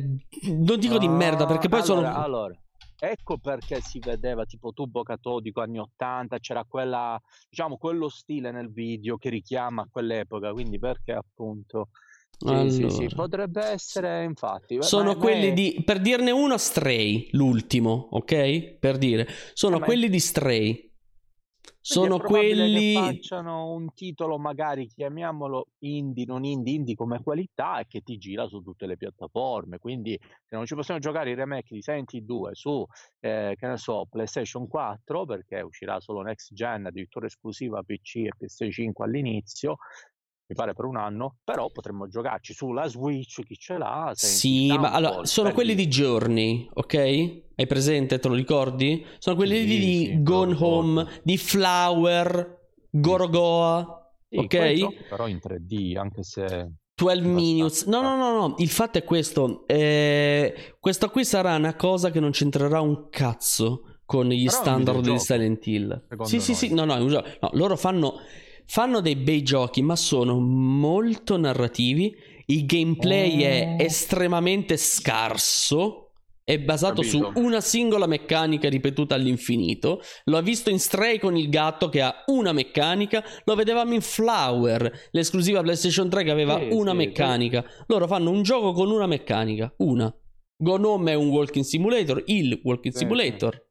non dico di merda perché poi allora, sono. Allora, ecco perché si vedeva tipo tubo catodico anni 80. C'era quella, diciamo, quello stile nel video che richiama a quell'epoca. Quindi perché appunto. Sì, allora. sì, sì, potrebbe essere infatti. Sono ma, quelli ma è... di. Per dirne uno, Stray, l'ultimo, ok? Per dire. Sono eh, quelli è... di Stray sono quelli che facciano un titolo magari chiamiamolo indie, non indie, indie come qualità e che ti gira su tutte le piattaforme. Quindi se non ci possiamo giocare i remake di Senti 2 su eh, che ne so, PlayStation 4 perché uscirà solo next gen, addirittura esclusiva PC e PS5 all'inizio, mi pare per un anno, però potremmo giocarci sulla Switch, chi ce l'ha. Sì, ma allora, sono quelli di giorni, ok? Hai presente, te lo ricordi? Sono quelli sì, di, sì, Gone Home, ricordo. di Flower, Gorogoa, sì, ok? Però in 3D, anche se... 12 minutes. No, no, no, no. Il fatto è questo. Eh, questa qui sarà una cosa che non c'entrerà un cazzo con gli però standard di Silent Hill. Sì, noi. sì, sì. No, no, no, loro fanno fanno dei bei giochi, ma sono molto narrativi. Il gameplay è estremamente scarso. È basato Capito. su una singola meccanica ripetuta all'infinito. L'ho visto in Stray con il gatto che ha una meccanica. Lo vedevamo in Flower, l'esclusiva PlayStation 3 che aveva sì, una sì, meccanica. Sì. Loro fanno un gioco con una meccanica. Una. Gnome è un walking simulator, il walking simulator.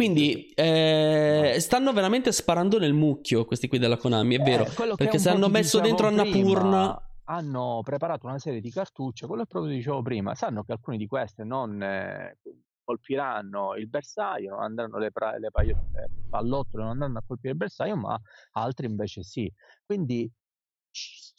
Quindi eh, stanno veramente sparando nel mucchio questi qui della Konami, è eh, vero. Perché se hanno messo dentro Annapurna... Hanno preparato una serie di cartucce, quello che proprio dicevo prima, sanno che alcune di queste non eh, colpiranno il bersaglio, non andranno le, pra- le, paio- le pallottole, non andranno a colpire il bersaglio, ma altri invece sì. Quindi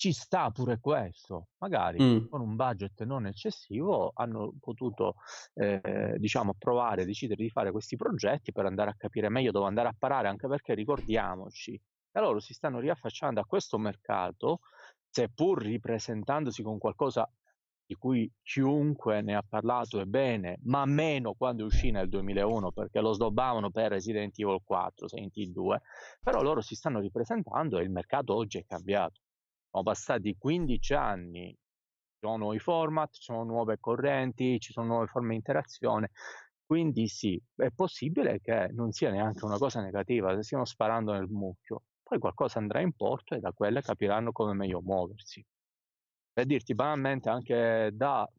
ci sta pure questo, magari mm. con un budget non eccessivo hanno potuto eh, diciamo provare, decidere di fare questi progetti per andare a capire meglio dove andare a parare, anche perché ricordiamoci che loro si stanno riaffacciando a questo mercato, seppur ripresentandosi con qualcosa di cui chiunque ne ha parlato è bene, ma meno quando uscì nel 2001 perché lo sdobbavano per Resident Evil 4, Resident Evil 2, però loro si stanno ripresentando e il mercato oggi è cambiato sono passati 15 anni, ci sono nuovi format, ci sono nuove correnti, ci sono nuove forme di interazione. Quindi sì, è possibile che non sia neanche una cosa negativa, se stiamo sparando nel mucchio. Poi qualcosa andrà in porto e da quelle capiranno come meglio muoversi. Per dirti banalmente anche da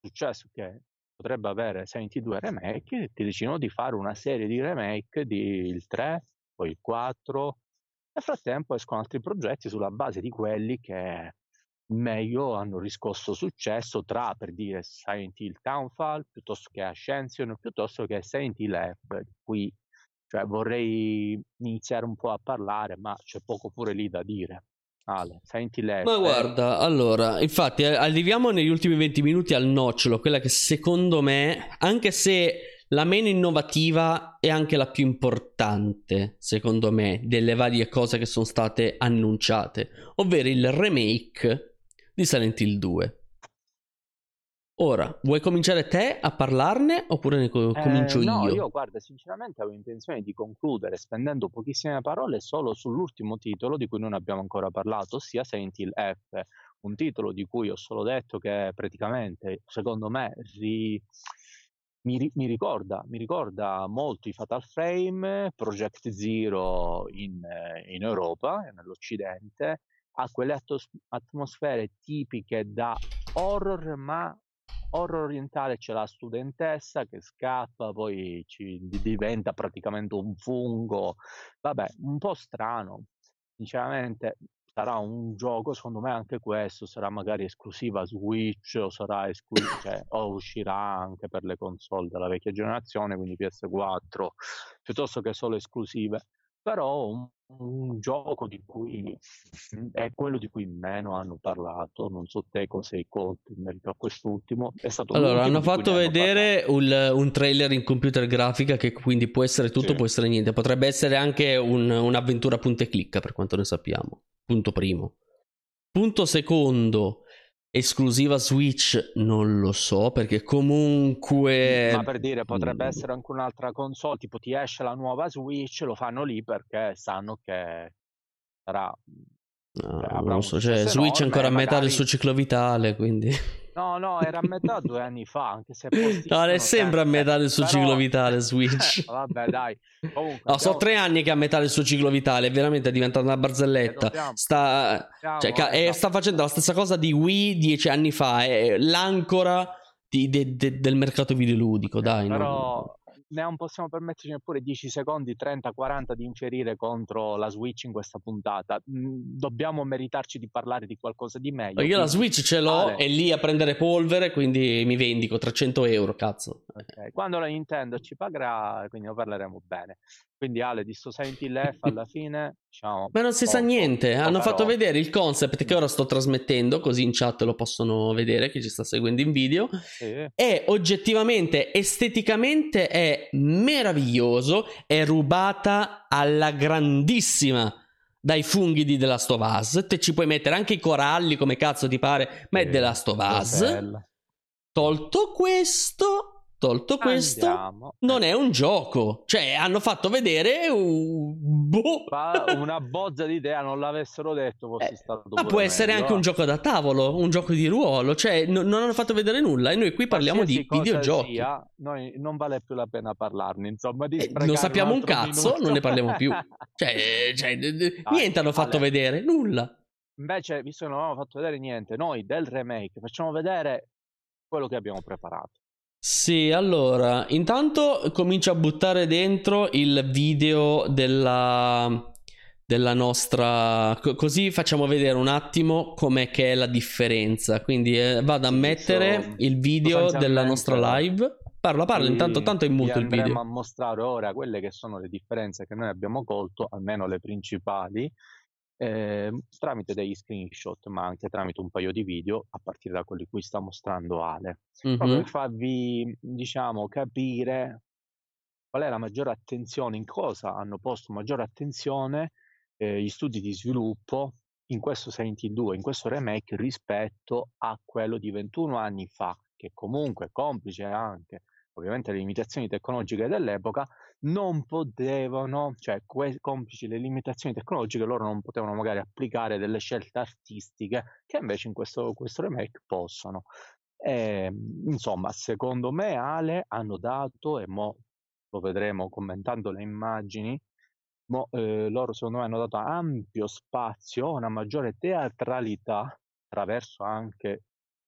successo che potrebbe avere Silent 2 Remake, ti decidono di fare una serie di remake di il 3, poi il 4, nel frattempo escono altri progetti sulla base di quelli che meglio hanno riscosso successo tra, per dire, Silent Hill Townfall, piuttosto che Ascension, piuttosto che Silent Hill F, cui cioè, vorrei iniziare un po' a parlare, ma c'è poco pure lì da dire. Ale, Silent Hill F. Ma guarda, allora, infatti, arriviamo negli ultimi 20 minuti al nocciolo, quella che secondo me, anche se la meno innovativa e anche la più importante, secondo me, delle varie cose che sono state annunciate, ovvero il remake di Silent Hill 2. Ora, vuoi cominciare te a parlarne oppure ne co- comincio eh, no, io? io guarda, sinceramente avevo intenzione di concludere spendendo pochissime parole solo sull'ultimo titolo di cui non abbiamo ancora parlato, ossia Silent Hill F, un titolo di cui ho solo detto che praticamente, secondo me, ri- mi, mi, ricorda, mi ricorda molto i Fatal Frame, Project Zero in, in Europa, nell'Occidente, ha quelle atmos- atmosfere tipiche da horror, ma horror orientale c'è la studentessa che scappa, poi ci diventa praticamente un fungo, vabbè, un po' strano. Sinceramente, sarà un gioco, secondo me anche questo sarà magari esclusiva Switch o, sarà esclu- *coughs* cioè, o uscirà anche per le console della vecchia generazione, quindi PS4, piuttosto che solo esclusive. Però un, un gioco di cui è quello di cui meno hanno parlato, non so te cosa hai colto in merito a quest'ultimo. È stato allora, hanno fatto vedere un, un, trailer in computer grafica che quindi può essere tutto, sì. può essere niente. Potrebbe essere anche un, un'avventura punta e clicca per quanto ne sappiamo. Punto primo. Punto secondo, esclusiva Switch non lo so perché comunque ma per dire potrebbe mm. essere anche un'altra console tipo ti esce la nuova Switch lo fanno lì perché sanno che sarà no, cioè, non so, cioè, Switch è ancora a metà magari... del suo ciclo vitale quindi No, no, era a metà *laughs* due anni fa, anche se No, è sempre a metà del suo però... ciclo vitale Switch. *laughs* Vabbè, dai. Comunque, no, so tre anni che è a metà del suo ciclo vitale, veramente è diventata una barzelletta. Dobbiamo... Sta... Cioè, ca... eh, sta facendo la stessa cosa di Wii dieci anni fa, è l'ancora di, de, de, del mercato videoludico, dai. Però... No? Non possiamo permetterci neppure 10 secondi, 30, 40 di inferire contro la Switch in questa puntata. Mm, dobbiamo meritarci di parlare di qualcosa di meglio. Io la Switch ce l'ho, vale. è lì a prendere polvere, quindi mi vendico 300 euro, cazzo. Okay. Quando la Nintendo ci pagherà, quindi ne parleremo bene. Quindi Ale di sto Silent F alla *laughs* fine diciamo, Ma non si sa niente, hanno fatto vedere il concept che ora sto trasmettendo, così in chat lo possono vedere chi ci sta seguendo in video. Sì. E oggettivamente, esteticamente è meraviglioso, è rubata alla grandissima dai funghi di The Last of Us. Te ci puoi mettere anche i coralli come cazzo ti pare, ma è The Last of Us. Tolto questo, Tolto questo, Andiamo. non è un gioco. Cioè, hanno fatto vedere un... boh. una bozza di idea, non l'avessero detto, eh, Ma può essere meglio. anche un gioco da tavolo, un gioco di ruolo. Cioè, no, non hanno fatto vedere nulla. E noi qui parliamo di videogiochi. Sia, noi non vale più la pena parlarne, insomma. Eh, non sappiamo un, un cazzo, minuto. non ne parliamo più. *laughs* cioè, cioè Dai, niente hanno fatto Ale. vedere, nulla. Invece, visto che non avevamo fatto vedere niente, noi del remake facciamo vedere quello che abbiamo preparato. Sì, allora, intanto comincio a buttare dentro il video della, della nostra... così facciamo vedere un attimo com'è che è la differenza. Quindi eh, vado a mettere so, il video della nostra live. Parla, parla, intanto tanto è muto il video. Andremo a mostrare ora quelle che sono le differenze che noi abbiamo colto, almeno le principali, eh, tramite degli screenshot, ma anche tramite un paio di video a partire da quelli cui sta mostrando Ale, mm-hmm. proprio per farvi diciamo capire qual è la maggiore attenzione, in cosa hanno posto maggiore attenzione eh, gli studi di sviluppo in questo Silent Hill 2, in questo remake rispetto a quello di 21 anni fa, che comunque complice anche ovviamente le limitazioni tecnologiche dell'epoca, non potevano, cioè que- complici le limitazioni tecnologiche, loro non potevano magari applicare delle scelte artistiche che invece in questo, questo remake possono. E, ehm, insomma, secondo me Ale hanno dato, e mo lo vedremo commentando le immagini, mo, eh, loro secondo me hanno dato ampio spazio, una maggiore teatralità attraverso anche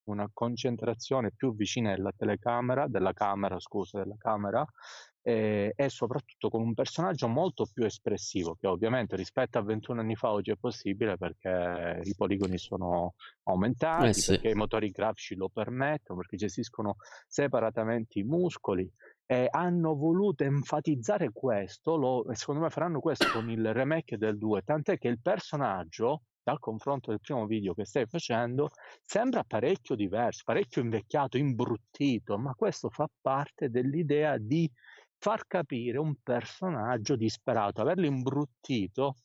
una concentrazione più vicina della telecamera, della camera, scusa, della camera, e, e, soprattutto con un personaggio molto più espressivo, che ovviamente rispetto a 21 anni fa oggi è possibile perché i poligoni sono aumentati, eh sì. perché i motori grafici lo permettono, perché gestiscono separatamente i muscoli. E hanno voluto enfatizzare questo, lo, secondo me faranno questo con il remake del 2, tant'è che il personaggio dal confronto del primo video che stai facendo sembra parecchio diverso, parecchio invecchiato, imbruttito, ma questo fa parte dell'idea di far capire un personaggio disperato, averlo imbruttito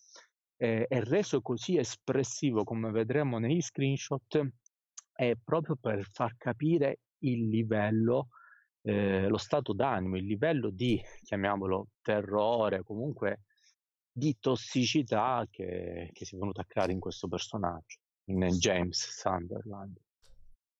eh, e reso così espressivo come vedremo negli screenshot è proprio per far capire il livello, eh, lo stato d'animo, il livello di, chiamiamolo, terrore, comunque di tossicità che, che si è venuta a creare in questo personaggio, in James Sunderland.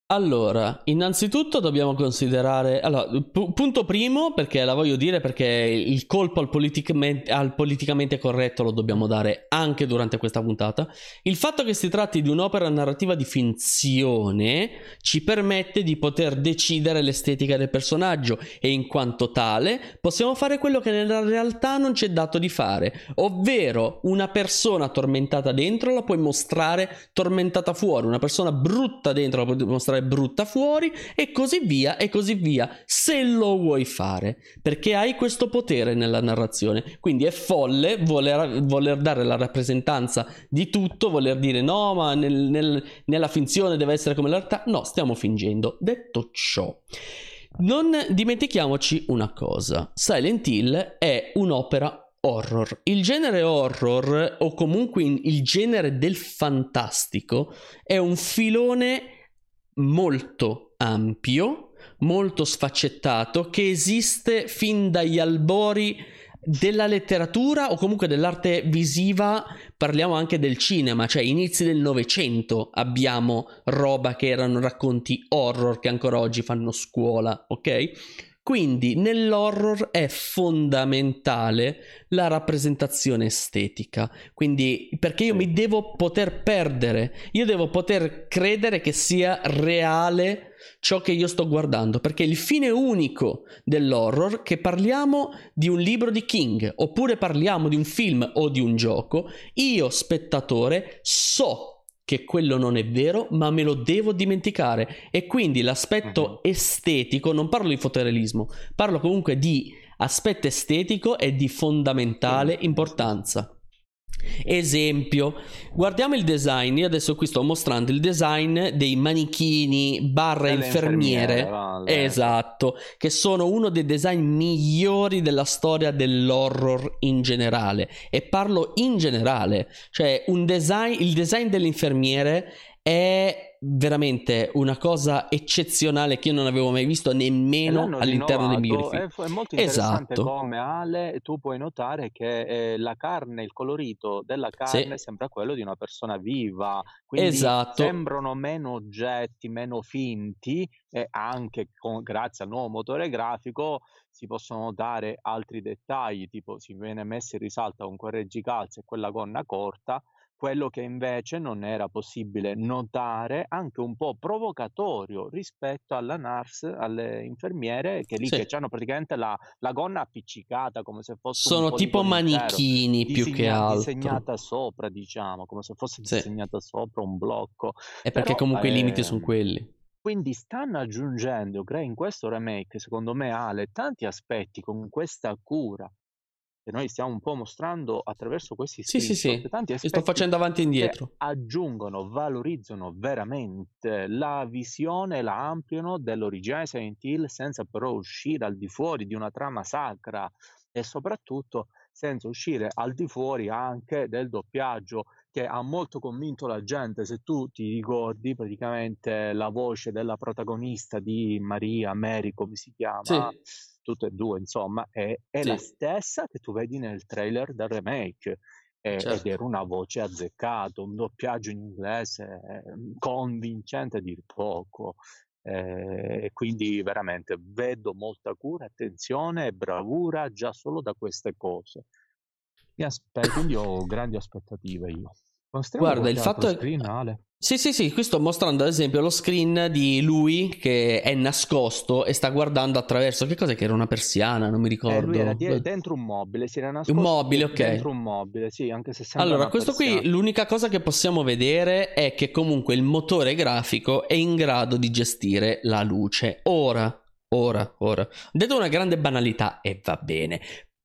Allora, innanzitutto dobbiamo considerare... Allora, pu- punto primo, perché la voglio dire, perché il colpo al, politicamente, al politicamente corretto lo dobbiamo dare anche durante questa puntata. Il fatto che si tratti di un'opera narrativa di finzione ci permette di poter decidere l'estetica del personaggio e in quanto tale possiamo fare quello che nella realtà non c'è dato di fare, ovvero una persona tormentata dentro la puoi mostrare tormentata fuori, una persona brutta dentro la puoi mostrare brutta fuori e così via e così via. Se lo vuoi fare perché hai questo potere nella narrazione. Quindi è folle voler, voler dare la rappresentanza di tutto voler dire no ma nel, nel, nella finzione deve essere come la realtà no stiamo fingendo. Detto ciò non dimentichiamoci una cosa. Silent Hill è un'opera horror. Il genere horror, o comunque il genere del fantastico, è un filone molto ampio, molto sfaccettato, che esiste fin dagli albori della letteratura o comunque dell'arte visiva, parliamo anche del cinema, cioè inizi del Novecento abbiamo roba che erano racconti horror che ancora oggi fanno scuola, ok? Quindi nell'horror è fondamentale la rappresentazione estetica. Quindi perché io mi devo poter perdere, io devo poter credere che sia reale ciò che io sto guardando, perché il fine unico dell'horror che parliamo di un libro di King oppure parliamo di un film o di un gioco, io spettatore so che quello non è vero, ma me lo devo dimenticare. E quindi l'aspetto uh-huh. estetico, non parlo di fotorealismo, parlo comunque di aspetto estetico e di fondamentale importanza. Esempio, guardiamo il design. Io adesso qui sto mostrando il design dei manichini barra infermiere. infermiere esatto, che sono uno dei design migliori della storia dell'horror in generale. E parlo in generale, cioè un design, il design dell'infermiere è veramente una cosa eccezionale che io non avevo mai visto nemmeno all'interno dei film. È, è molto interessante esatto. come Ale tu puoi notare che eh, la carne, il colorito della carne sì. sembra quello di una persona viva, quindi esatto. sembrano meno oggetti, meno finti e anche con, grazie al nuovo motore grafico si possono notare altri dettagli, tipo si viene messo in risalto un correggicalze e quella gonna corta quello che invece non era possibile notare, anche un po' provocatorio rispetto alla NARS, alle infermiere che lì sì. che hanno praticamente la, la, gonna appiccicata come se fosse sono tipo manichini intero, più disegna, che altro disegnata sopra diciamo come se fosse sì. disegnata sopra un blocco e perché Però, comunque eh, i limiti sono quelli quindi stanno aggiungendo in questo remake secondo me Ale tanti aspetti con questa cura che noi stiamo un po' mostrando attraverso questi sì, sì, sì. tanti aspetti sto facendo avanti e indietro aggiungono, valorizzano veramente la visione, la ampliano dell'originale Silent Hill senza però uscire al di fuori di una trama sacra e soprattutto senza uscire al di fuori anche del doppiaggio che ha molto convinto la gente. Se tu ti ricordi praticamente la voce della protagonista di Maria, Mary, come si chiama? Sì tutte e due, insomma, è, è sì. la stessa che tu vedi nel trailer del remake. Eh, certo. Ed era una voce azzeccata, un doppiaggio in inglese ehm, convincente a dir poco. Eh, quindi veramente vedo molta cura, attenzione e bravura già solo da queste cose. Mi aspetto, quindi ho grandi aspettative io. Guarda, il fatto è... Screen, Ale? Sì, sì, sì, qui sto mostrando ad esempio lo screen di lui che è nascosto e sta guardando attraverso che cos'è che era una persiana, non mi ricordo. Eh, lui era di- dentro un mobile, si era nascosto un mobile, ok. dentro un mobile, sì, anche se sembra Allora, questo persiana. qui l'unica cosa che possiamo vedere è che comunque il motore grafico è in grado di gestire la luce. Ora, ora, ora. Ho detto una grande banalità e va bene.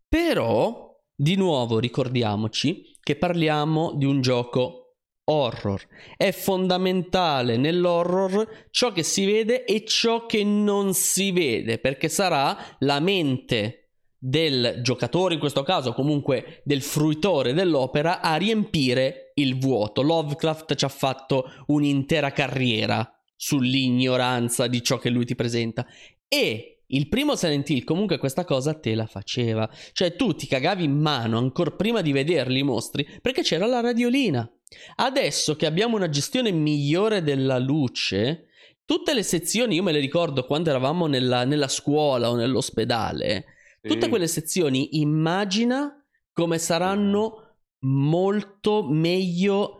Però di nuovo ricordiamoci che parliamo di un gioco horror. È fondamentale nell'horror ciò che si vede e ciò che non si vede, perché sarà la mente del giocatore, in questo caso comunque del fruitore dell'opera, a riempire il vuoto. Lovecraft ci ha fatto un'intera carriera sull'ignoranza di ciò che lui ti presenta e il primo Silent Hill comunque questa cosa te la faceva. Cioè tu ti cagavi in mano ancora prima di vederli i mostri perché c'era la radiolina. Adesso che abbiamo una gestione migliore della luce, tutte le sezioni, io me le ricordo quando eravamo nella, nella scuola o nell'ospedale, sì. tutte quelle sezioni immagina come saranno molto meglio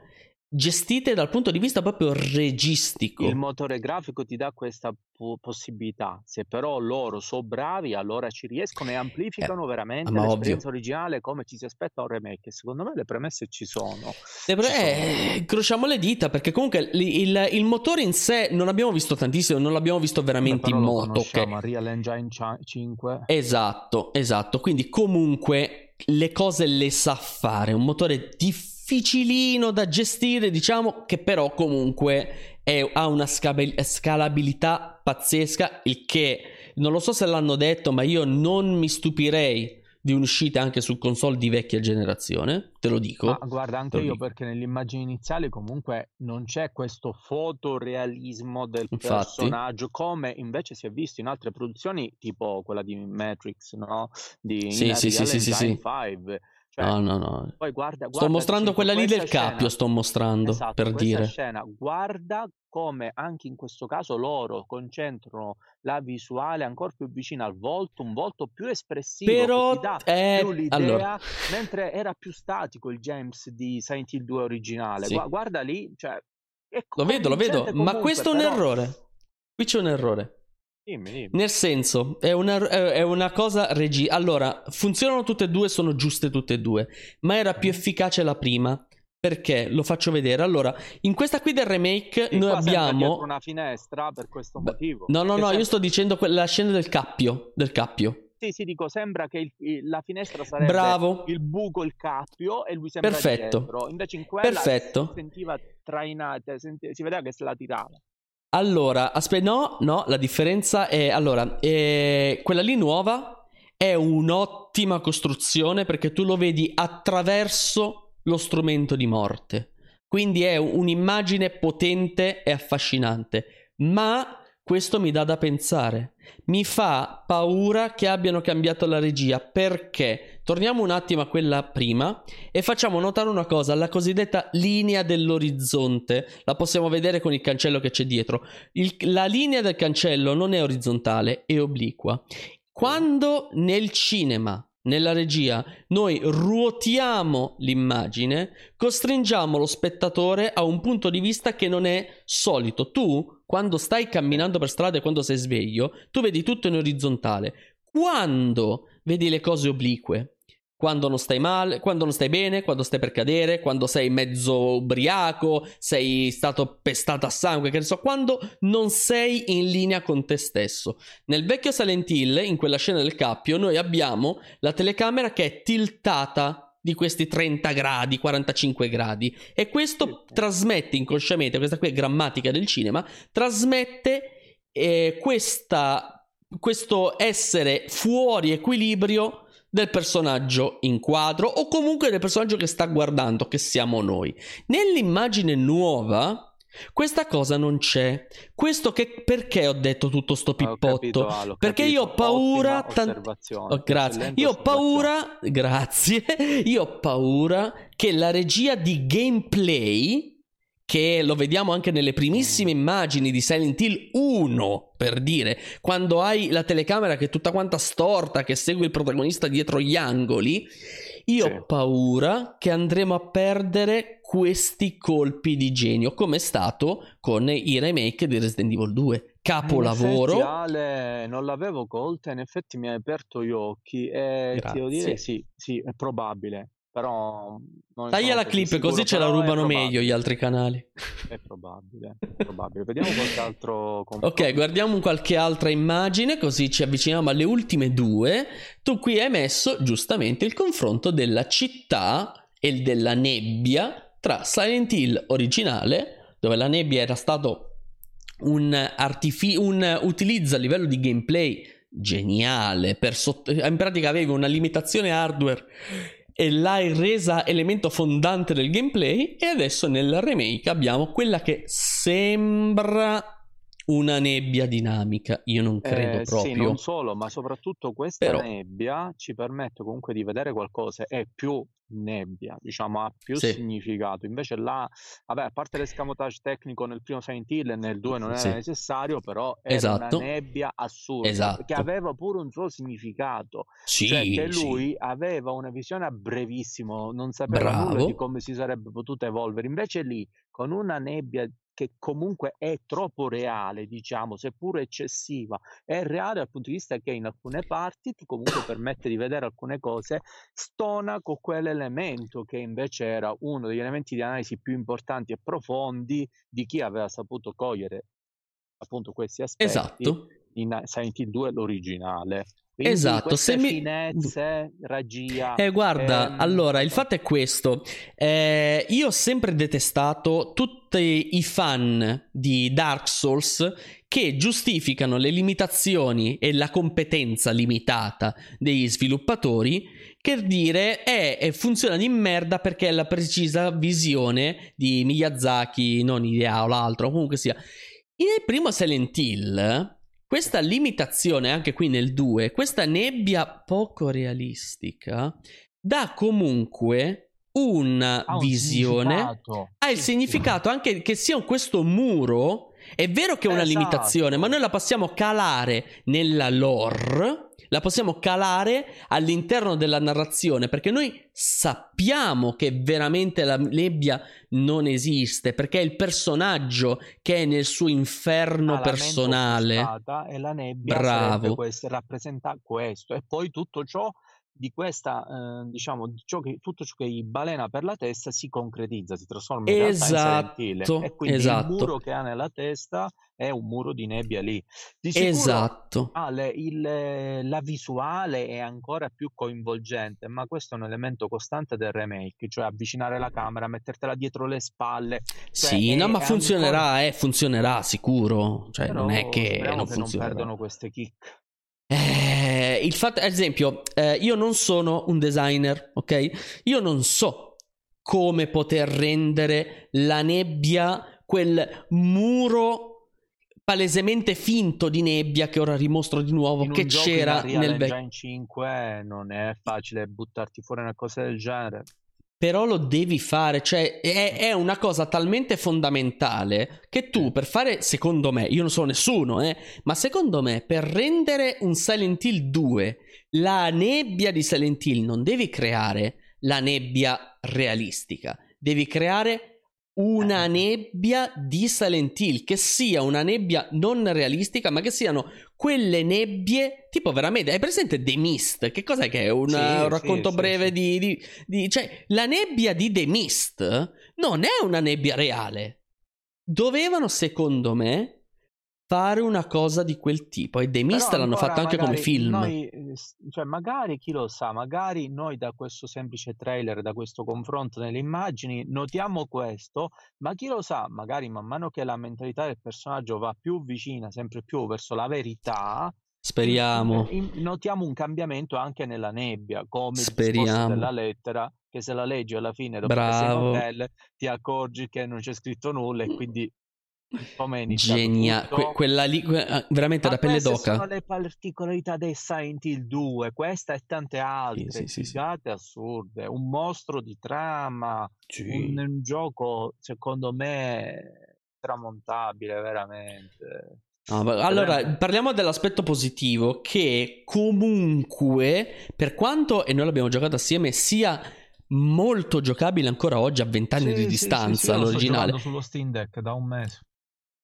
gestite dal punto di vista proprio registico. Il motore grafico ti dà questa po- possibilità, se però loro sono bravi allora ci riescono e amplificano eh, veramente l'esperienza ovvio. originale come ci si aspetta un remake. Secondo me le premesse ci sono. Pre- ci sono. Eh, incrociamo le dita perché comunque il, il, il, motore in sé non abbiamo visto tantissimo, non l'abbiamo visto veramente in moto. Okay. Real Engine 5. Esatto, esatto. Quindi comunque le cose le sa fare, un motore difficile difficilino da gestire, diciamo che però comunque è, ha una scalabilità pazzesca, il che non lo so se l'hanno detto, ma io non mi stupirei di un'uscita anche su console di vecchia generazione, te lo dico. Ma guarda, anche io dico. perché nell'immagine iniziale comunque non c'è questo fotorealismo del Infatti. personaggio come invece si è visto in altre produzioni tipo quella di Matrix, no? Di sì, sì, sì, sì, sì, sì. 5 cioè, no, no, no. Poi guarda, guarda sto mostrando quella lì del scena, cappio, sto mostrando esatto, per dire. scena, guarda come anche in questo caso loro concentrano la visuale ancora più vicina al volto, un volto più espressivo, però ti dà è... più l'idea, allora... mentre era più statico il James di Silent Hill 2 originale. Sì. guarda lì, cioè, lo vedo, lo vedo, ma questo è un errore. Qui c'è un errore. Dimmi, dimmi. Nel senso, è una, è una cosa regi. Allora, funzionano tutte e due, sono giuste tutte e due, ma era più mm. efficace la prima. Perché? Lo faccio vedere. Allora, in questa qui del remake sì, noi abbiamo una finestra per questo motivo. No, no, no, sempre... io sto dicendo la scena del cappio, del cappio. Sì, sì, dico, sembra che il, la finestra sarebbe Bravo. il buco, il cappio e lui sembra Perfetto. dietro. Invece in quella Perfetto. si sentiva trainata, si vedeva che se la tirava. Allora, aspetta, no, no, la differenza è, allora, è, quella lì nuova è un'ottima costruzione perché tu lo vedi attraverso lo strumento di morte. Quindi è un'immagine potente e affascinante, ma questo mi dà da pensare. Mi fa paura che abbiano cambiato la regia perché torniamo un attimo a quella prima e facciamo notare una cosa, la cosiddetta linea dell'orizzonte. La possiamo vedere con il cancello che c'è dietro. Il, la linea del cancello non è orizzontale, è obliqua. Quando nel cinema nella regia noi ruotiamo l'immagine, costringiamo lo spettatore a un punto di vista che non è solito. Tu, quando stai camminando per strada e quando sei sveglio, tu vedi tutto in orizzontale. Quando vedi le cose oblique, quando non stai male, quando non stai bene, quando stai per cadere, quando sei mezzo ubriaco, sei stato pestato a sangue, che ne so, quando non sei in linea con te stesso. Nel vecchio Silent Hill, in quella scena del cappio, noi abbiamo la telecamera che è tiltata di questi 30 gradi, 45 gradi e questo trasmette inconsciamente, questa qui è grammatica del cinema, trasmette eh, questa, questo essere fuori equilibrio del personaggio in quadro o comunque del personaggio che sta guardando, che siamo noi. Nell'immagine nuova questa cosa non c'è. Questo che perché ho detto tutto sto pippotto? Capito, perché io ho paura tan... oh, grazie. Io ho paura, *laughs* grazie. Io ho paura che la regia di gameplay che lo vediamo anche nelle primissime immagini di Silent Hill 1, per dire, quando hai la telecamera che è tutta quanta storta, che segue il protagonista dietro gli angoli, io sì. ho paura che andremo a perdere questi colpi di genio, come è stato con i remake di Resident Evil 2. Capolavoro. In effetti, Ale, non l'avevo colta, in effetti mi hai aperto gli occhi e Grazie. ti devo dire sì, sì, è probabile. Però taglia la clip sicuro, così ce la rubano meglio gli altri canali. È probabile, è probabile. Vediamo qualche altro. *laughs* Ok, guardiamo qualche altra immagine così ci avviciniamo alle ultime due. Tu qui hai messo giustamente il confronto della città e della nebbia tra Silent Hill originale, dove la nebbia era stato un, artifi- un utilizzo a livello di gameplay geniale. Per sott- in pratica avevi una limitazione hardware e l'hai resa elemento fondante del gameplay e adesso nel remake abbiamo quella che sembra una nebbia dinamica. Io non credo Eh, proprio. sì, non solo, ma soprattutto questa Però, nebbia ci permette comunque di vedere qualcosa, è più nebbia, diciamo, ha più sì, significato. Invece là, vabbè, a parte l'escamotage tecnico nel primo Silent Hill e nel 2 non era sì, necessario, però era una esatto, nebbia assurda, che esatto. aveva pure un suo significato, cioè che Sì, sì, lui aveva una visione a brevissimo, non sapeva nulla di bravo. come si sarebbe potuto evolvere. Invece lì, con una nebbia che comunque è troppo reale, diciamo, seppur eccessiva, è reale dal punto di vista che in alcune parti ti comunque permette di vedere alcune cose, stona con quell'elemento che invece era uno degli elementi di analisi più importanti e profondi di chi aveva saputo cogliere appunto questi aspetti Esatto, in Silent Hill 2 l'originale. Quindi esatto. Se queste mi... finezze, regia, Eh, guarda, ehm, allora, il fatto è questo. Eh, io ho sempre detestato tutti i fan di Dark Souls che giustificano le limitazioni e la competenza limitata degli sviluppatori che dire è, è- funziona di merda perché è la precisa visione di Miyazaki, non Idea o l'altro, comunque sia. Nel primo Silent Hill, questa limitazione, anche qui nel 2, questa nebbia poco realistica, dà comunque una ha un visione, ha il significato anche che sia questo muro. È vero che è una limitazione, ma esatto. noi la possiamo calare nella lore, la possiamo calare all'interno della narrazione, perché noi sappiamo che veramente la nebbia non esiste, perché è il personaggio che è nel suo inferno mente personale. e la nebbia Bravo. questo, rappresenta questo e poi tutto ciò di questa eh, diciamo di ciò che, tutto ciò che gli balena per la testa si concretizza si trasforma in realtà in Esatto, e quindi il esatto. muro che ha nella testa è un muro di nebbia lì di sicuro Esatto. ah, le- il- la visuale è ancora più coinvolgente ma questo è un elemento costante del remake cioè avvicinare la camera mettertela dietro le spalle cioè Sì, no, è- ma è funzionerà, eh, funzionerà sicuro. Cioè, non è che non che non perdono queste kick il fatto, ad esempio, eh, io non sono un designer, ok? Io non so come poter rendere la nebbia quel muro palesemente finto di nebbia che ora rimostro di nuovo che c'era nel vecchio. Engine 5 non è facile buttarti fuori una cosa del genere Però lo devi fare, cioè è, è una cosa talmente fondamentale che tu per fare, secondo me, io non sono nessuno, eh, ma secondo me per rendere un Silent Hill 2 la nebbia di Silent Hill non devi creare la nebbia realistica, devi creare una Eh. nebbia di Silent Hill che sia una nebbia non realistica, ma che siano quelle nebbie tipo veramente. Hai presente The Mist? Che cos'è che è? Un, Sì, un racconto sì, breve sì. Di, di- di- Cioè, la nebbia di The Mist non è una nebbia reale. Dovevano, secondo me, fare una cosa di quel tipo. E The Mist l'hanno fatto anche come film. noi, cioè magari chi lo sa magari noi da questo semplice trailer da questo confronto nelle immagini notiamo questo ma chi lo sa magari man mano che la mentalità del personaggio va più vicina sempre più verso la verità Speriamo. notiamo un cambiamento anche nella nebbia, come Speriamo. della lettera, che se la leggi alla fine, dopo che sei Bravo. hotel, ti accorgi che non c'è scritto nulla e quindi come Genia. Que- quella lì, que- eh, veramente Ma da pelle d'oca. sono le particolarità dei Silent Hill 2, questa e tante altre, sì, sì, sì. assurde, un mostro di trama, Sì. un, un gioco secondo me tramontabile veramente. No, allora, parliamo dell'aspetto positivo che comunque, per quanto, e noi l'abbiamo giocato assieme, sia molto giocabile ancora oggi a 20 anni Sì, di sì, sì, distanza sì, io lo sto l'originale. giocando sullo Steam Deck da un mese.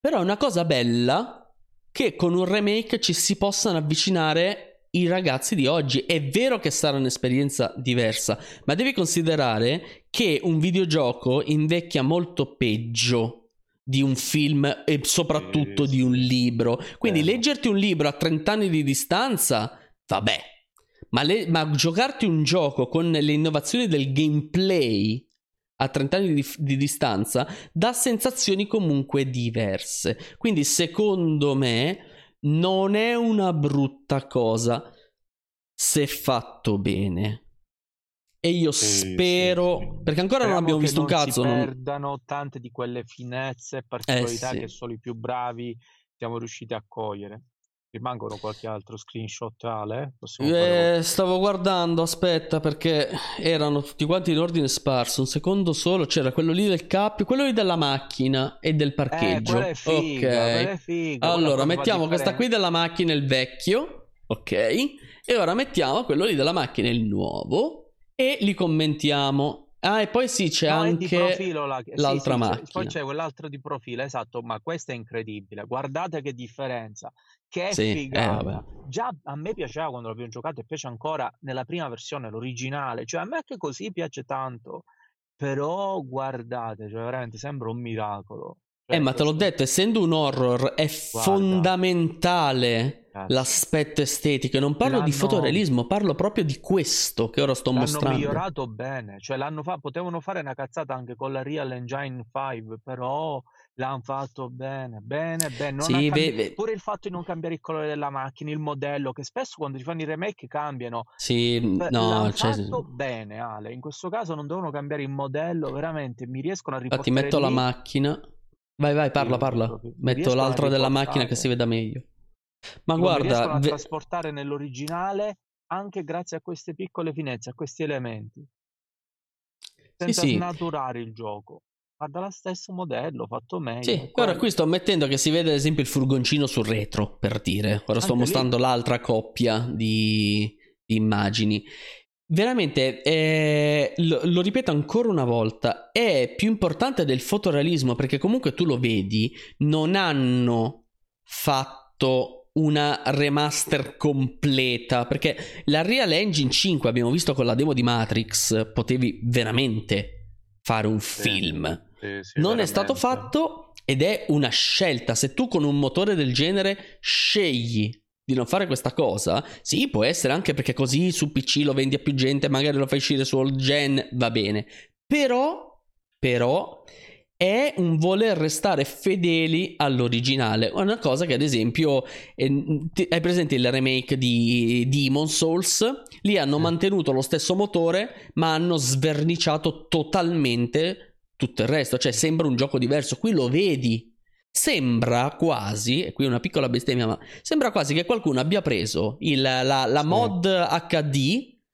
Però è una cosa bella che con un remake ci si possano avvicinare i ragazzi di oggi. È vero che sarà un'esperienza diversa, ma devi considerare che un videogioco invecchia molto peggio di un film e soprattutto di un libro. Quindi Vero. leggerti un libro a 30 anni di distanza, vabbè. Ma, le- ma giocarti un gioco con le innovazioni del gameplay a 30 anni di, di distanza dà sensazioni comunque diverse. Quindi, secondo me, non è una brutta cosa se fatto bene. E io Sì, spero, sì, sì. perché ancora non Speriamo abbiamo che visto un non cazzo. Non- perdano tante di quelle finezze e particolarità Eh, che solo i più bravi siamo riusciti a cogliere. Rimangono qualche altro screenshot, Ale? Eh, stavo guardando, aspetta, perché erano tutti quanti in ordine sparso. Un secondo solo, c'era quello lì del cappio, quello lì della macchina e del parcheggio. Eh, figa, ok. Figa, allora, mettiamo questa qui della macchina, il vecchio, ok? E ora mettiamo quello lì della macchina, il nuovo, e li commentiamo. Ah, e poi sì, c'è no, anche la... l'altra sì, sì, macchina. Poi c'è quell'altro di profilo, esatto, ma questo è incredibile. Guardate che differenza. Che sì, figata. Eh, Già a me piaceva quando l'abbiamo giocato e piace ancora nella prima versione, l'originale. Cioè a me anche così piace tanto. Però guardate, cioè veramente sembra un miracolo. Cioè, eh, ma te l'ho detto, essendo un horror è Guarda. fondamentale eh. l'aspetto estetico. E non parlo l'hanno... di fotorealismo, parlo proprio di questo che ora sto l'hanno mostrando. L'hanno migliorato bene, cioè l'hanno fa... potevano fare una cazzata anche con la Real Engine 5, però l'hanno fatto bene, bene, bene. Sì, cambi... ve... Pure il fatto di non cambiare il colore della macchina, il modello, che spesso quando ti fanno i remake cambiano. Sì, Beh, no, l'hanno cioè... fatto bene, Ale. In questo caso non devono cambiare il modello, veramente mi riescono a riportare Infatti metto lì... la macchina Vai, vai, parla, parla. Metto l'altro della macchina che si veda meglio. Ma Dico, guarda, a ve... trasportare nell'originale anche grazie a queste piccole finezze, a questi elementi. Senza sì, sì. snaturare il gioco. Guarda lo stesso modello, fatto meglio. Sì, ora qui sto mettendo che si vede ad esempio il furgoncino sul retro, per dire. Ora sto anche mostrando lì. l'altra coppia di immagini veramente eh, lo, lo, ripeto ancora una volta è più importante del fotorealismo perché comunque tu lo vedi non hanno fatto una remaster completa perché la Real Engine 5 abbiamo visto con la demo di Matrix potevi veramente fare un sì, film sì, sì, non veramente. è stato fatto ed è una scelta se tu con un motore del genere scegli di non fare questa cosa, sì, può essere anche perché così su PC lo vendi a più gente, magari lo fai uscire su all gen, va bene. Però, però, è un voler restare fedeli all'originale. Una cosa che, ad esempio, hai presente il remake di Demon Souls? Lì hanno mantenuto lo stesso motore, ma hanno sverniciato totalmente tutto il resto. Cioè, sembra un gioco diverso. Qui lo vedi Sembra quasi, e qui una piccola bestemmia, ma sembra quasi che qualcuno abbia preso il, la, la sì. mod HD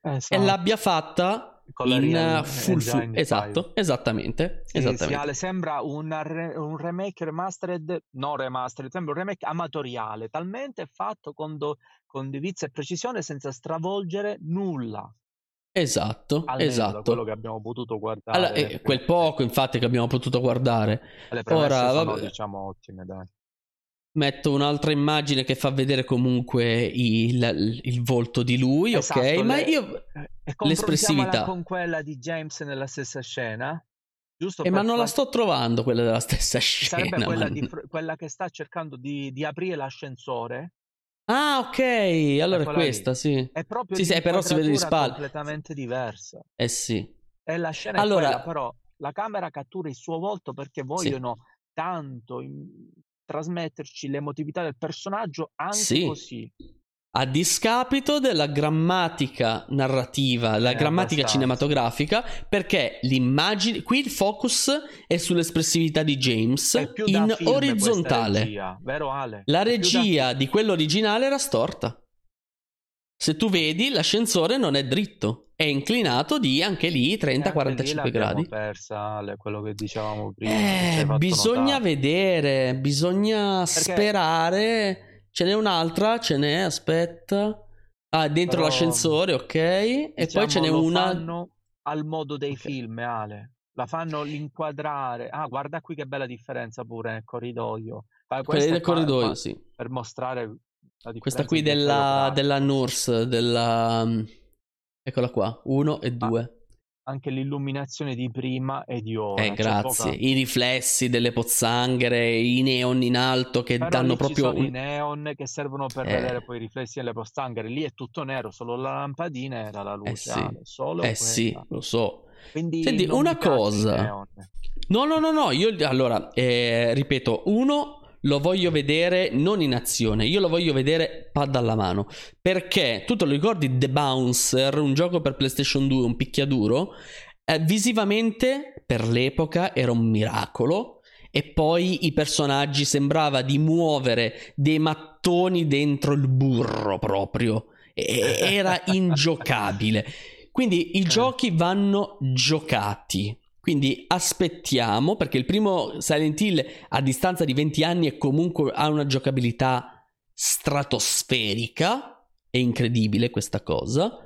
eh, e l'abbia fatta in full full. Esatto, esattamente. Sì, esattamente. Sì, sembra re, un remake remastered, no remastered, sembra un remake amatoriale, talmente fatto con, do, con divizia e precisione senza stravolgere nulla. Esatto, Almeno esatto. quello che abbiamo potuto guardare. Allora, eh, quel poco, infatti, che abbiamo potuto guardare. Le Ora, sono, vabbè, diciamo, ottime, dai. Metto un'altra immagine che fa vedere comunque il, il volto di lui, esatto, ok? Le, ma io... l'espressività... con quella di James nella stessa scena? Giusto eh, ma non far... la sto trovando quella della stessa scena. Sarebbe quella, di, quella che sta cercando di, di aprire l'ascensore Ah, ok. Allora è questa, lì. sì. È proprio sì, sì, però si vede di spalle. completamente diversa. Eh sì. E la scena allora... quella, però la camera cattura il suo volto perché vogliono sì. tanto in... trasmetterci l'emotività del personaggio anche sì. così a discapito della grammatica narrativa, la eh, grammatica abbastanza. cinematografica, perché l'immagine, qui il focus è sull'espressività di James in orizzontale. Regia, vero Ale? La regia di quello originale era storta. Se tu vedi, l'ascensore non è dritto, è inclinato di anche lì 30-45 gradi. persa Ale, quello che dicevamo prima. Eh, bisogna notare. vedere, bisogna perché... sperare Ce n'è un'altra, ce n'è, aspetta. Ah, dentro Però, l'ascensore, ok. E diciamo, poi ce n'è una. Fanno al modo dei okay. film, Ale. La fanno l'inquadrare. Ah, guarda qui che bella differenza pure nel corridoio. Quella del corridoio, qua, sì. Per mostrare. Questa qui della, della Nurse, della... Eccola qua, 1 e 2. Anche l'illuminazione di prima e di ora. Eh, grazie. Poca... I riflessi delle pozzanghere, i neon in alto che Però danno proprio. I neon che servono per eh. vedere poi i riflessi delle pozzanghere. Lì è tutto nero, solo la lampadina era la luce. Eh sì, solo eh sì lo so. Quindi Senti, una cosa. No, no, no, no. Io allora eh, ripeto, uno lo voglio vedere non in azione, io lo voglio vedere pad alla mano. Perché tu te lo ricordi The Bouncer, un gioco per PlayStation 2, un picchiaduro? Eh, visivamente per l'epoca era un miracolo e poi i personaggi sembrava di muovere dei mattoni dentro il burro proprio. E- era *laughs* ingiocabile. Quindi i Eh. giochi vanno giocati. Quindi aspettiamo, perché il primo Silent Hill a distanza di 20 anni è comunque ha una giocabilità stratosferica. È incredibile questa cosa.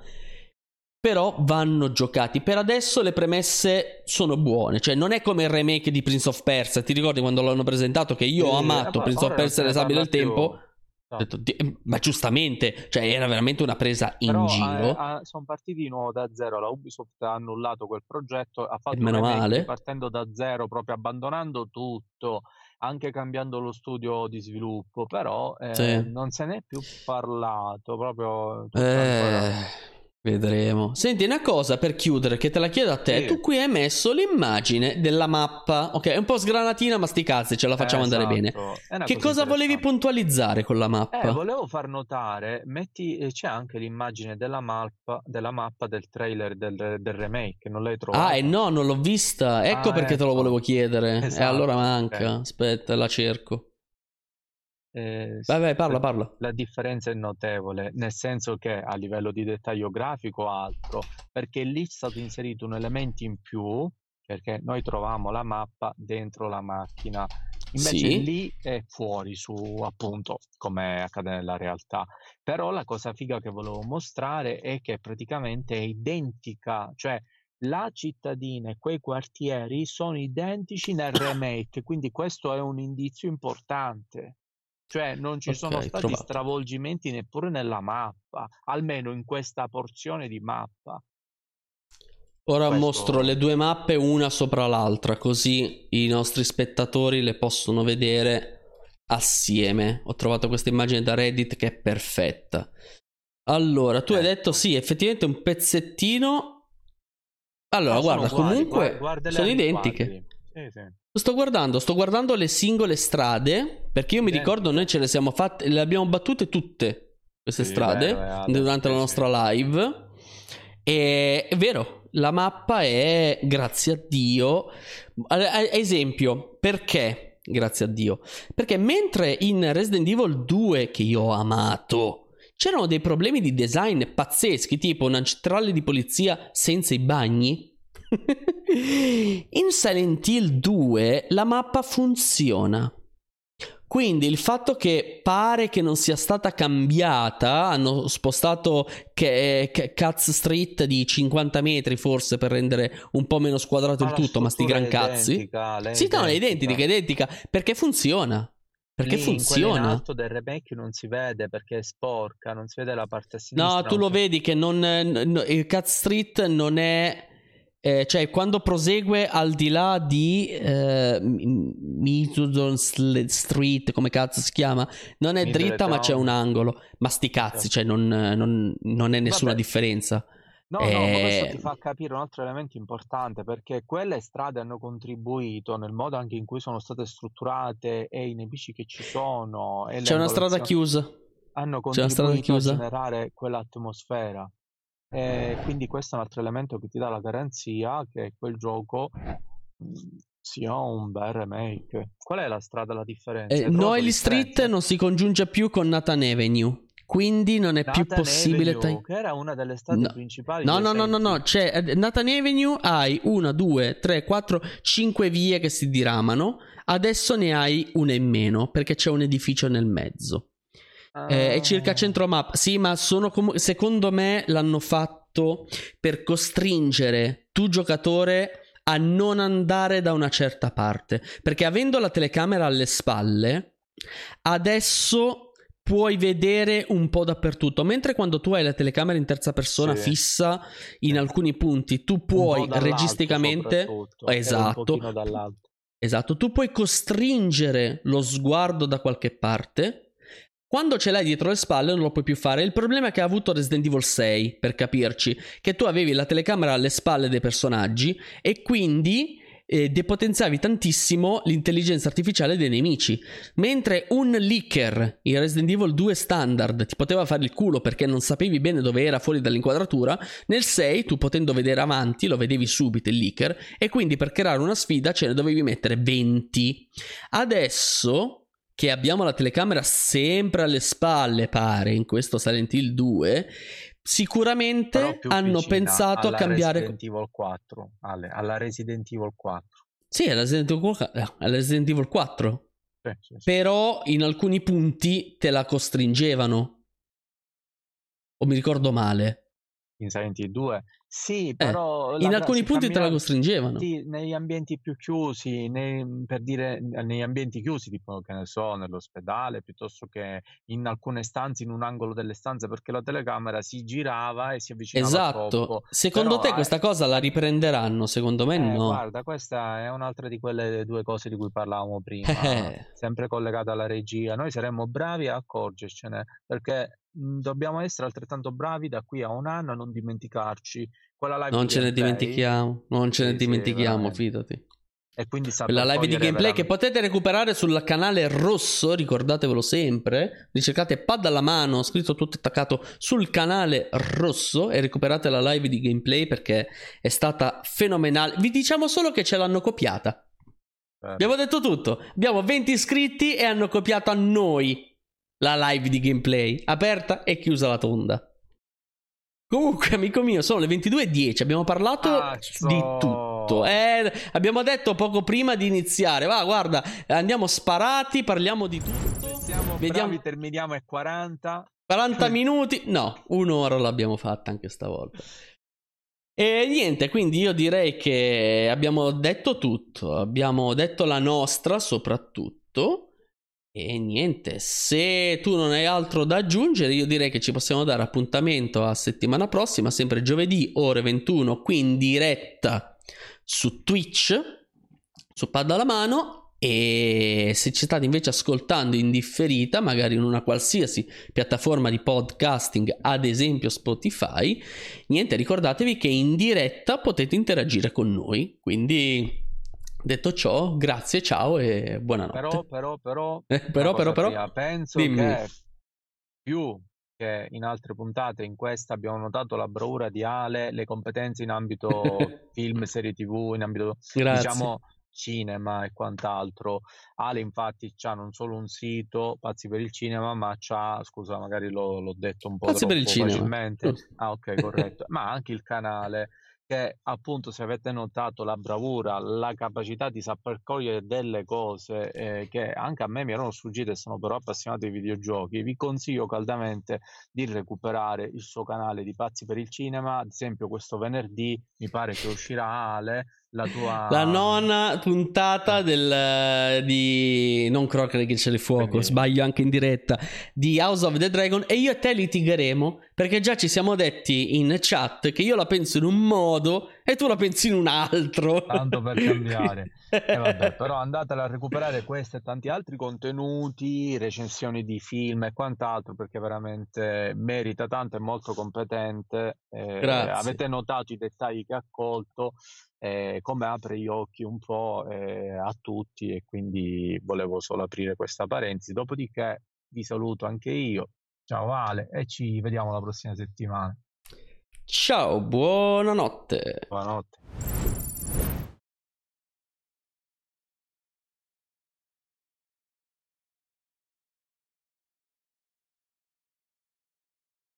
Però vanno giocati. Per adesso le premesse sono buone. Cioè, non è come il remake di Prince of Persia. Ti ricordi quando l'hanno presentato? Che io ho amato eh, Prince of Persia e non le se ne sabbie del tempo. No. Detto, "Dio, ma giustamente, cioè, era veramente una presa in Però giro. sono partiti di nuovo da zero. La Ubisoft ha annullato quel progetto, ha fatto meno un remake male. partendo da zero, proprio abbandonando tutto, anche cambiando lo studio di sviluppo. Però eh, Sì. non se n'è più parlato. Proprio Eh, vedremo. Senti, una cosa per chiudere, che te la chiedo a te. Sì. Tu qui hai messo l'immagine della mappa. Ok, è un po' sgranatina, ma sti cazzi, ce la facciamo andare bene. Esatto, è una Che cosa volevi puntualizzare con la mappa? Eh, volevo far notare, metti, eh, c'è anche l'immagine della mappa, della mappa del trailer del, del remake, non l'hai trovata? Ah, e no, non l'ho vista. Ecco Ah, perché te lo ecco. volevo chiedere. E Esatto, allora manca. ok. Aspetta, la cerco. Eh, Vai, vai, parla, la- parla. La differenza è notevole, nel senso che a livello di dettaglio grafico o altro, perché lì è stato inserito un elemento in più, perché noi trovavamo la mappa dentro la macchina, invece Sì. lì è fuori su appunto come accade nella realtà. Però la cosa figa che volevo mostrare è che praticamente è identica, cioè la cittadina e quei quartieri sono identici nel remake, quindi questo è un indizio importante. Cioè non ci sono Ok, stati trovato. stravolgimenti neppure nella mappa, almeno in questa porzione di mappa. Ora Questo- mostro le due mappe una sopra l'altra, così i nostri spettatori le possono vedere assieme. Ho trovato questa immagine da Reddit che è perfetta. Allora, tu hai Ecco. detto sì, effettivamente un pezzettino. Allora, No, sono guarda, uguali, comunque guarda- guardale sono identiche. quadri. Sì, sì. Sto guardando, sto guardando le singole strade, perché io mi Identiche. ricordo noi ce le siamo fatte, le abbiamo battute tutte queste Sì, strade è adesso, durante la nostra live. E è vero, la mappa è, grazie a Dio, esempio, perché? Grazie a Dio. Perché mentre in Resident Evil 2, che io ho amato, c'erano dei problemi di design pazzeschi, tipo una centrale di polizia senza i bagni. *laughs* in Silent Hill 2 la mappa funziona. Quindi il fatto che pare che non sia stata cambiata, hanno spostato che, che Caz Street di 50 metri forse per rendere un po' meno squadrato il la tutto, ma sti gran cazzi. identica, Sì, no, è identica, è identica, perché funziona. Perché Lì, in funziona. alto del remake non si vede perché è sporca, non si vede la parte sinistra. No, tu lo vedi che non, no, il Cat Street non è. Eh, cioè, quando prosegue al di là di eh, Midland Street, come cazzo si chiama, non è Middle dritta, ma c'è un angolo. Ma sti cazzi, cioè, non, non- non è nessuna Vabbè. differenza. No, no, ma questo Eh, ti fa capire un altro elemento importante perché quelle strade hanno contribuito nel modo anche in cui sono state strutturate e i nemici che ci sono e C'è una strada chiusa. hanno contribuito a generare quell'atmosfera. E quindi questo è un altro elemento che ti dà la garanzia che quel gioco mh, sia un bel remake. Qual è la strada, la differenza? Eh, Noily Street non si congiunge più con Nathan Avenue. Quindi non è più Nathan possibile. Avenue, che era una delle strade No. principali No, no, no, no, no, c'è eh, Nathan Avenue hai una, due, tre, quattro, cinque vie che si diramano. Adesso ne hai una in meno perché c'è un edificio nel mezzo. Eh, è circa Ah. centro map. Sì, ma sono comu- secondo me l'hanno fatto per costringere tu giocatore a non andare da una certa parte, perché avendo la telecamera alle spalle, adesso puoi vedere un po' dappertutto, mentre quando tu hai la telecamera in terza persona Sì. fissa in Sì. alcuni punti, tu puoi registicamente e un Esatto. Esatto, tu puoi costringere lo sguardo da qualche parte. Quando ce l'hai dietro le spalle non lo puoi più fare. Il problema che ha avuto Resident Evil 6, per capirci, che tu avevi la telecamera alle spalle dei personaggi e quindi eh, depotenziavi tantissimo l'intelligenza artificiale dei nemici. Mentre un leaker in Resident Evil 2 standard ti poteva fare il culo perché non sapevi bene dove era fuori dall'inquadratura, nel 6 tu potendo vedere avanti lo vedevi subito il leaker e quindi per creare una sfida ce ne dovevi mettere 20. Adesso che abbiamo la telecamera sempre alle spalle, pare, in questo Silent Hill 2, sicuramente hanno pensato a cambiare... Resident Evil 4, alle, alla Resident Evil 4. Sì, alla Resident Evil 4. Eh, alla Resident Evil 4. Sì, sì, sì. Però in alcuni punti te la costringevano. O mi ricordo male in Silent Hill 2. Sì, eh, però... Eh, in alcuni punti te la costringevano. Negli ambienti più chiusi, nei, per dire negli ambienti chiusi, tipo che ne so, nell'ospedale, piuttosto che in alcune stanze, in un angolo delle stanze, perché la telecamera si girava e si avvicinava Esatto. Troppo. Secondo però, te questa cosa la riprenderanno? Secondo me eh, no. Guarda, questa è un'altra di quelle due cose di cui parlavamo prima, sempre collegata alla regia. Noi saremmo bravi a accorgercene, perché Mhmm, dobbiamo essere altrettanto bravi da qui a un anno a non dimenticarci. Quella live non ce ne dimentichiamo, non ce sì, ne dimentichiamo, sì, fidati. E quindi Quella live di gameplay veramente. che potete recuperare sul canale rosso, ricordatevelo sempre. Ricercate pad alla mano, scritto tutto attaccato sul canale rosso e recuperate la live di gameplay perché è stata fenomenale. Vi diciamo solo che ce l'hanno copiata. Eh. Abbiamo detto tutto. Abbiamo 20 iscritti e hanno copiato a noi la live di gameplay, aperta e chiusa la tonda. Comunque, amico mio, sono le 22.10. Abbiamo parlato Cazzo. di tutto. Eh, abbiamo detto poco prima di iniziare. Va, guarda, andiamo sparati, parliamo di tutto. Siamo Vediamo... bravi, terminiamo a 40. 40 minuti? No, un'ora l'abbiamo fatta anche stavolta. E niente, quindi io direi che abbiamo detto tutto. Abbiamo detto la nostra soprattutto. E niente, se tu non hai altro da aggiungere, io direi che ci possiamo dare appuntamento a settimana prossima, sempre giovedì, ore 21, qui in diretta su Twitch, su Pad alla mano. E se ci state invece ascoltando in differita, magari in una qualsiasi piattaforma di podcasting, ad esempio Spotify, niente, ricordatevi che in diretta potete interagire con noi. Quindi Detto ciò, grazie, ciao e buonanotte. Però, però, però, *laughs* eh, però, però, però, penso dimmi. che più che in altre puntate, in questa abbiamo notato la bravura di Ale, le competenze in ambito *laughs* film, serie tv, in ambito grazie. diciamo cinema e quant'altro. Ale infatti c'ha non solo un sito, Pazzi per il cinema, ma c'ha, scusa magari l'ho, l'ho detto un po' Pazzi per il facilmente. Cinema. Ah ok, corretto. ma anche il canale che appunto se avete notato la bravura, la capacità di saper cogliere delle cose eh, che anche a me mi erano sfuggite e sono però appassionato ai videogiochi, vi consiglio caldamente di recuperare il suo canale di Pazzi per il Cinema, ad esempio questo venerdì mi pare che uscirà Ale la tua... La nona puntata del, di... non Crocre che c'è il fuoco, Quindi... sbaglio anche in diretta, di House of the Dragon e io e te litigheremo perché già ci siamo detti in chat che io la penso in un modo e tu la pensi in un altro. Tanto per cambiare. eh, vabbè, *laughs* però andatela a recuperare questo e tanti altri contenuti, recensioni di film e quant'altro perché veramente merita tanto, è molto competente. Eh, avete notato i dettagli che ha colto eh, come apre gli occhi un po' eh, a tutti e quindi volevo solo aprire questa parentesi. Dopodiché vi saluto anche io. Ciao Ale e ci vediamo la prossima settimana. Ciao, buonanotte. Buonanotte.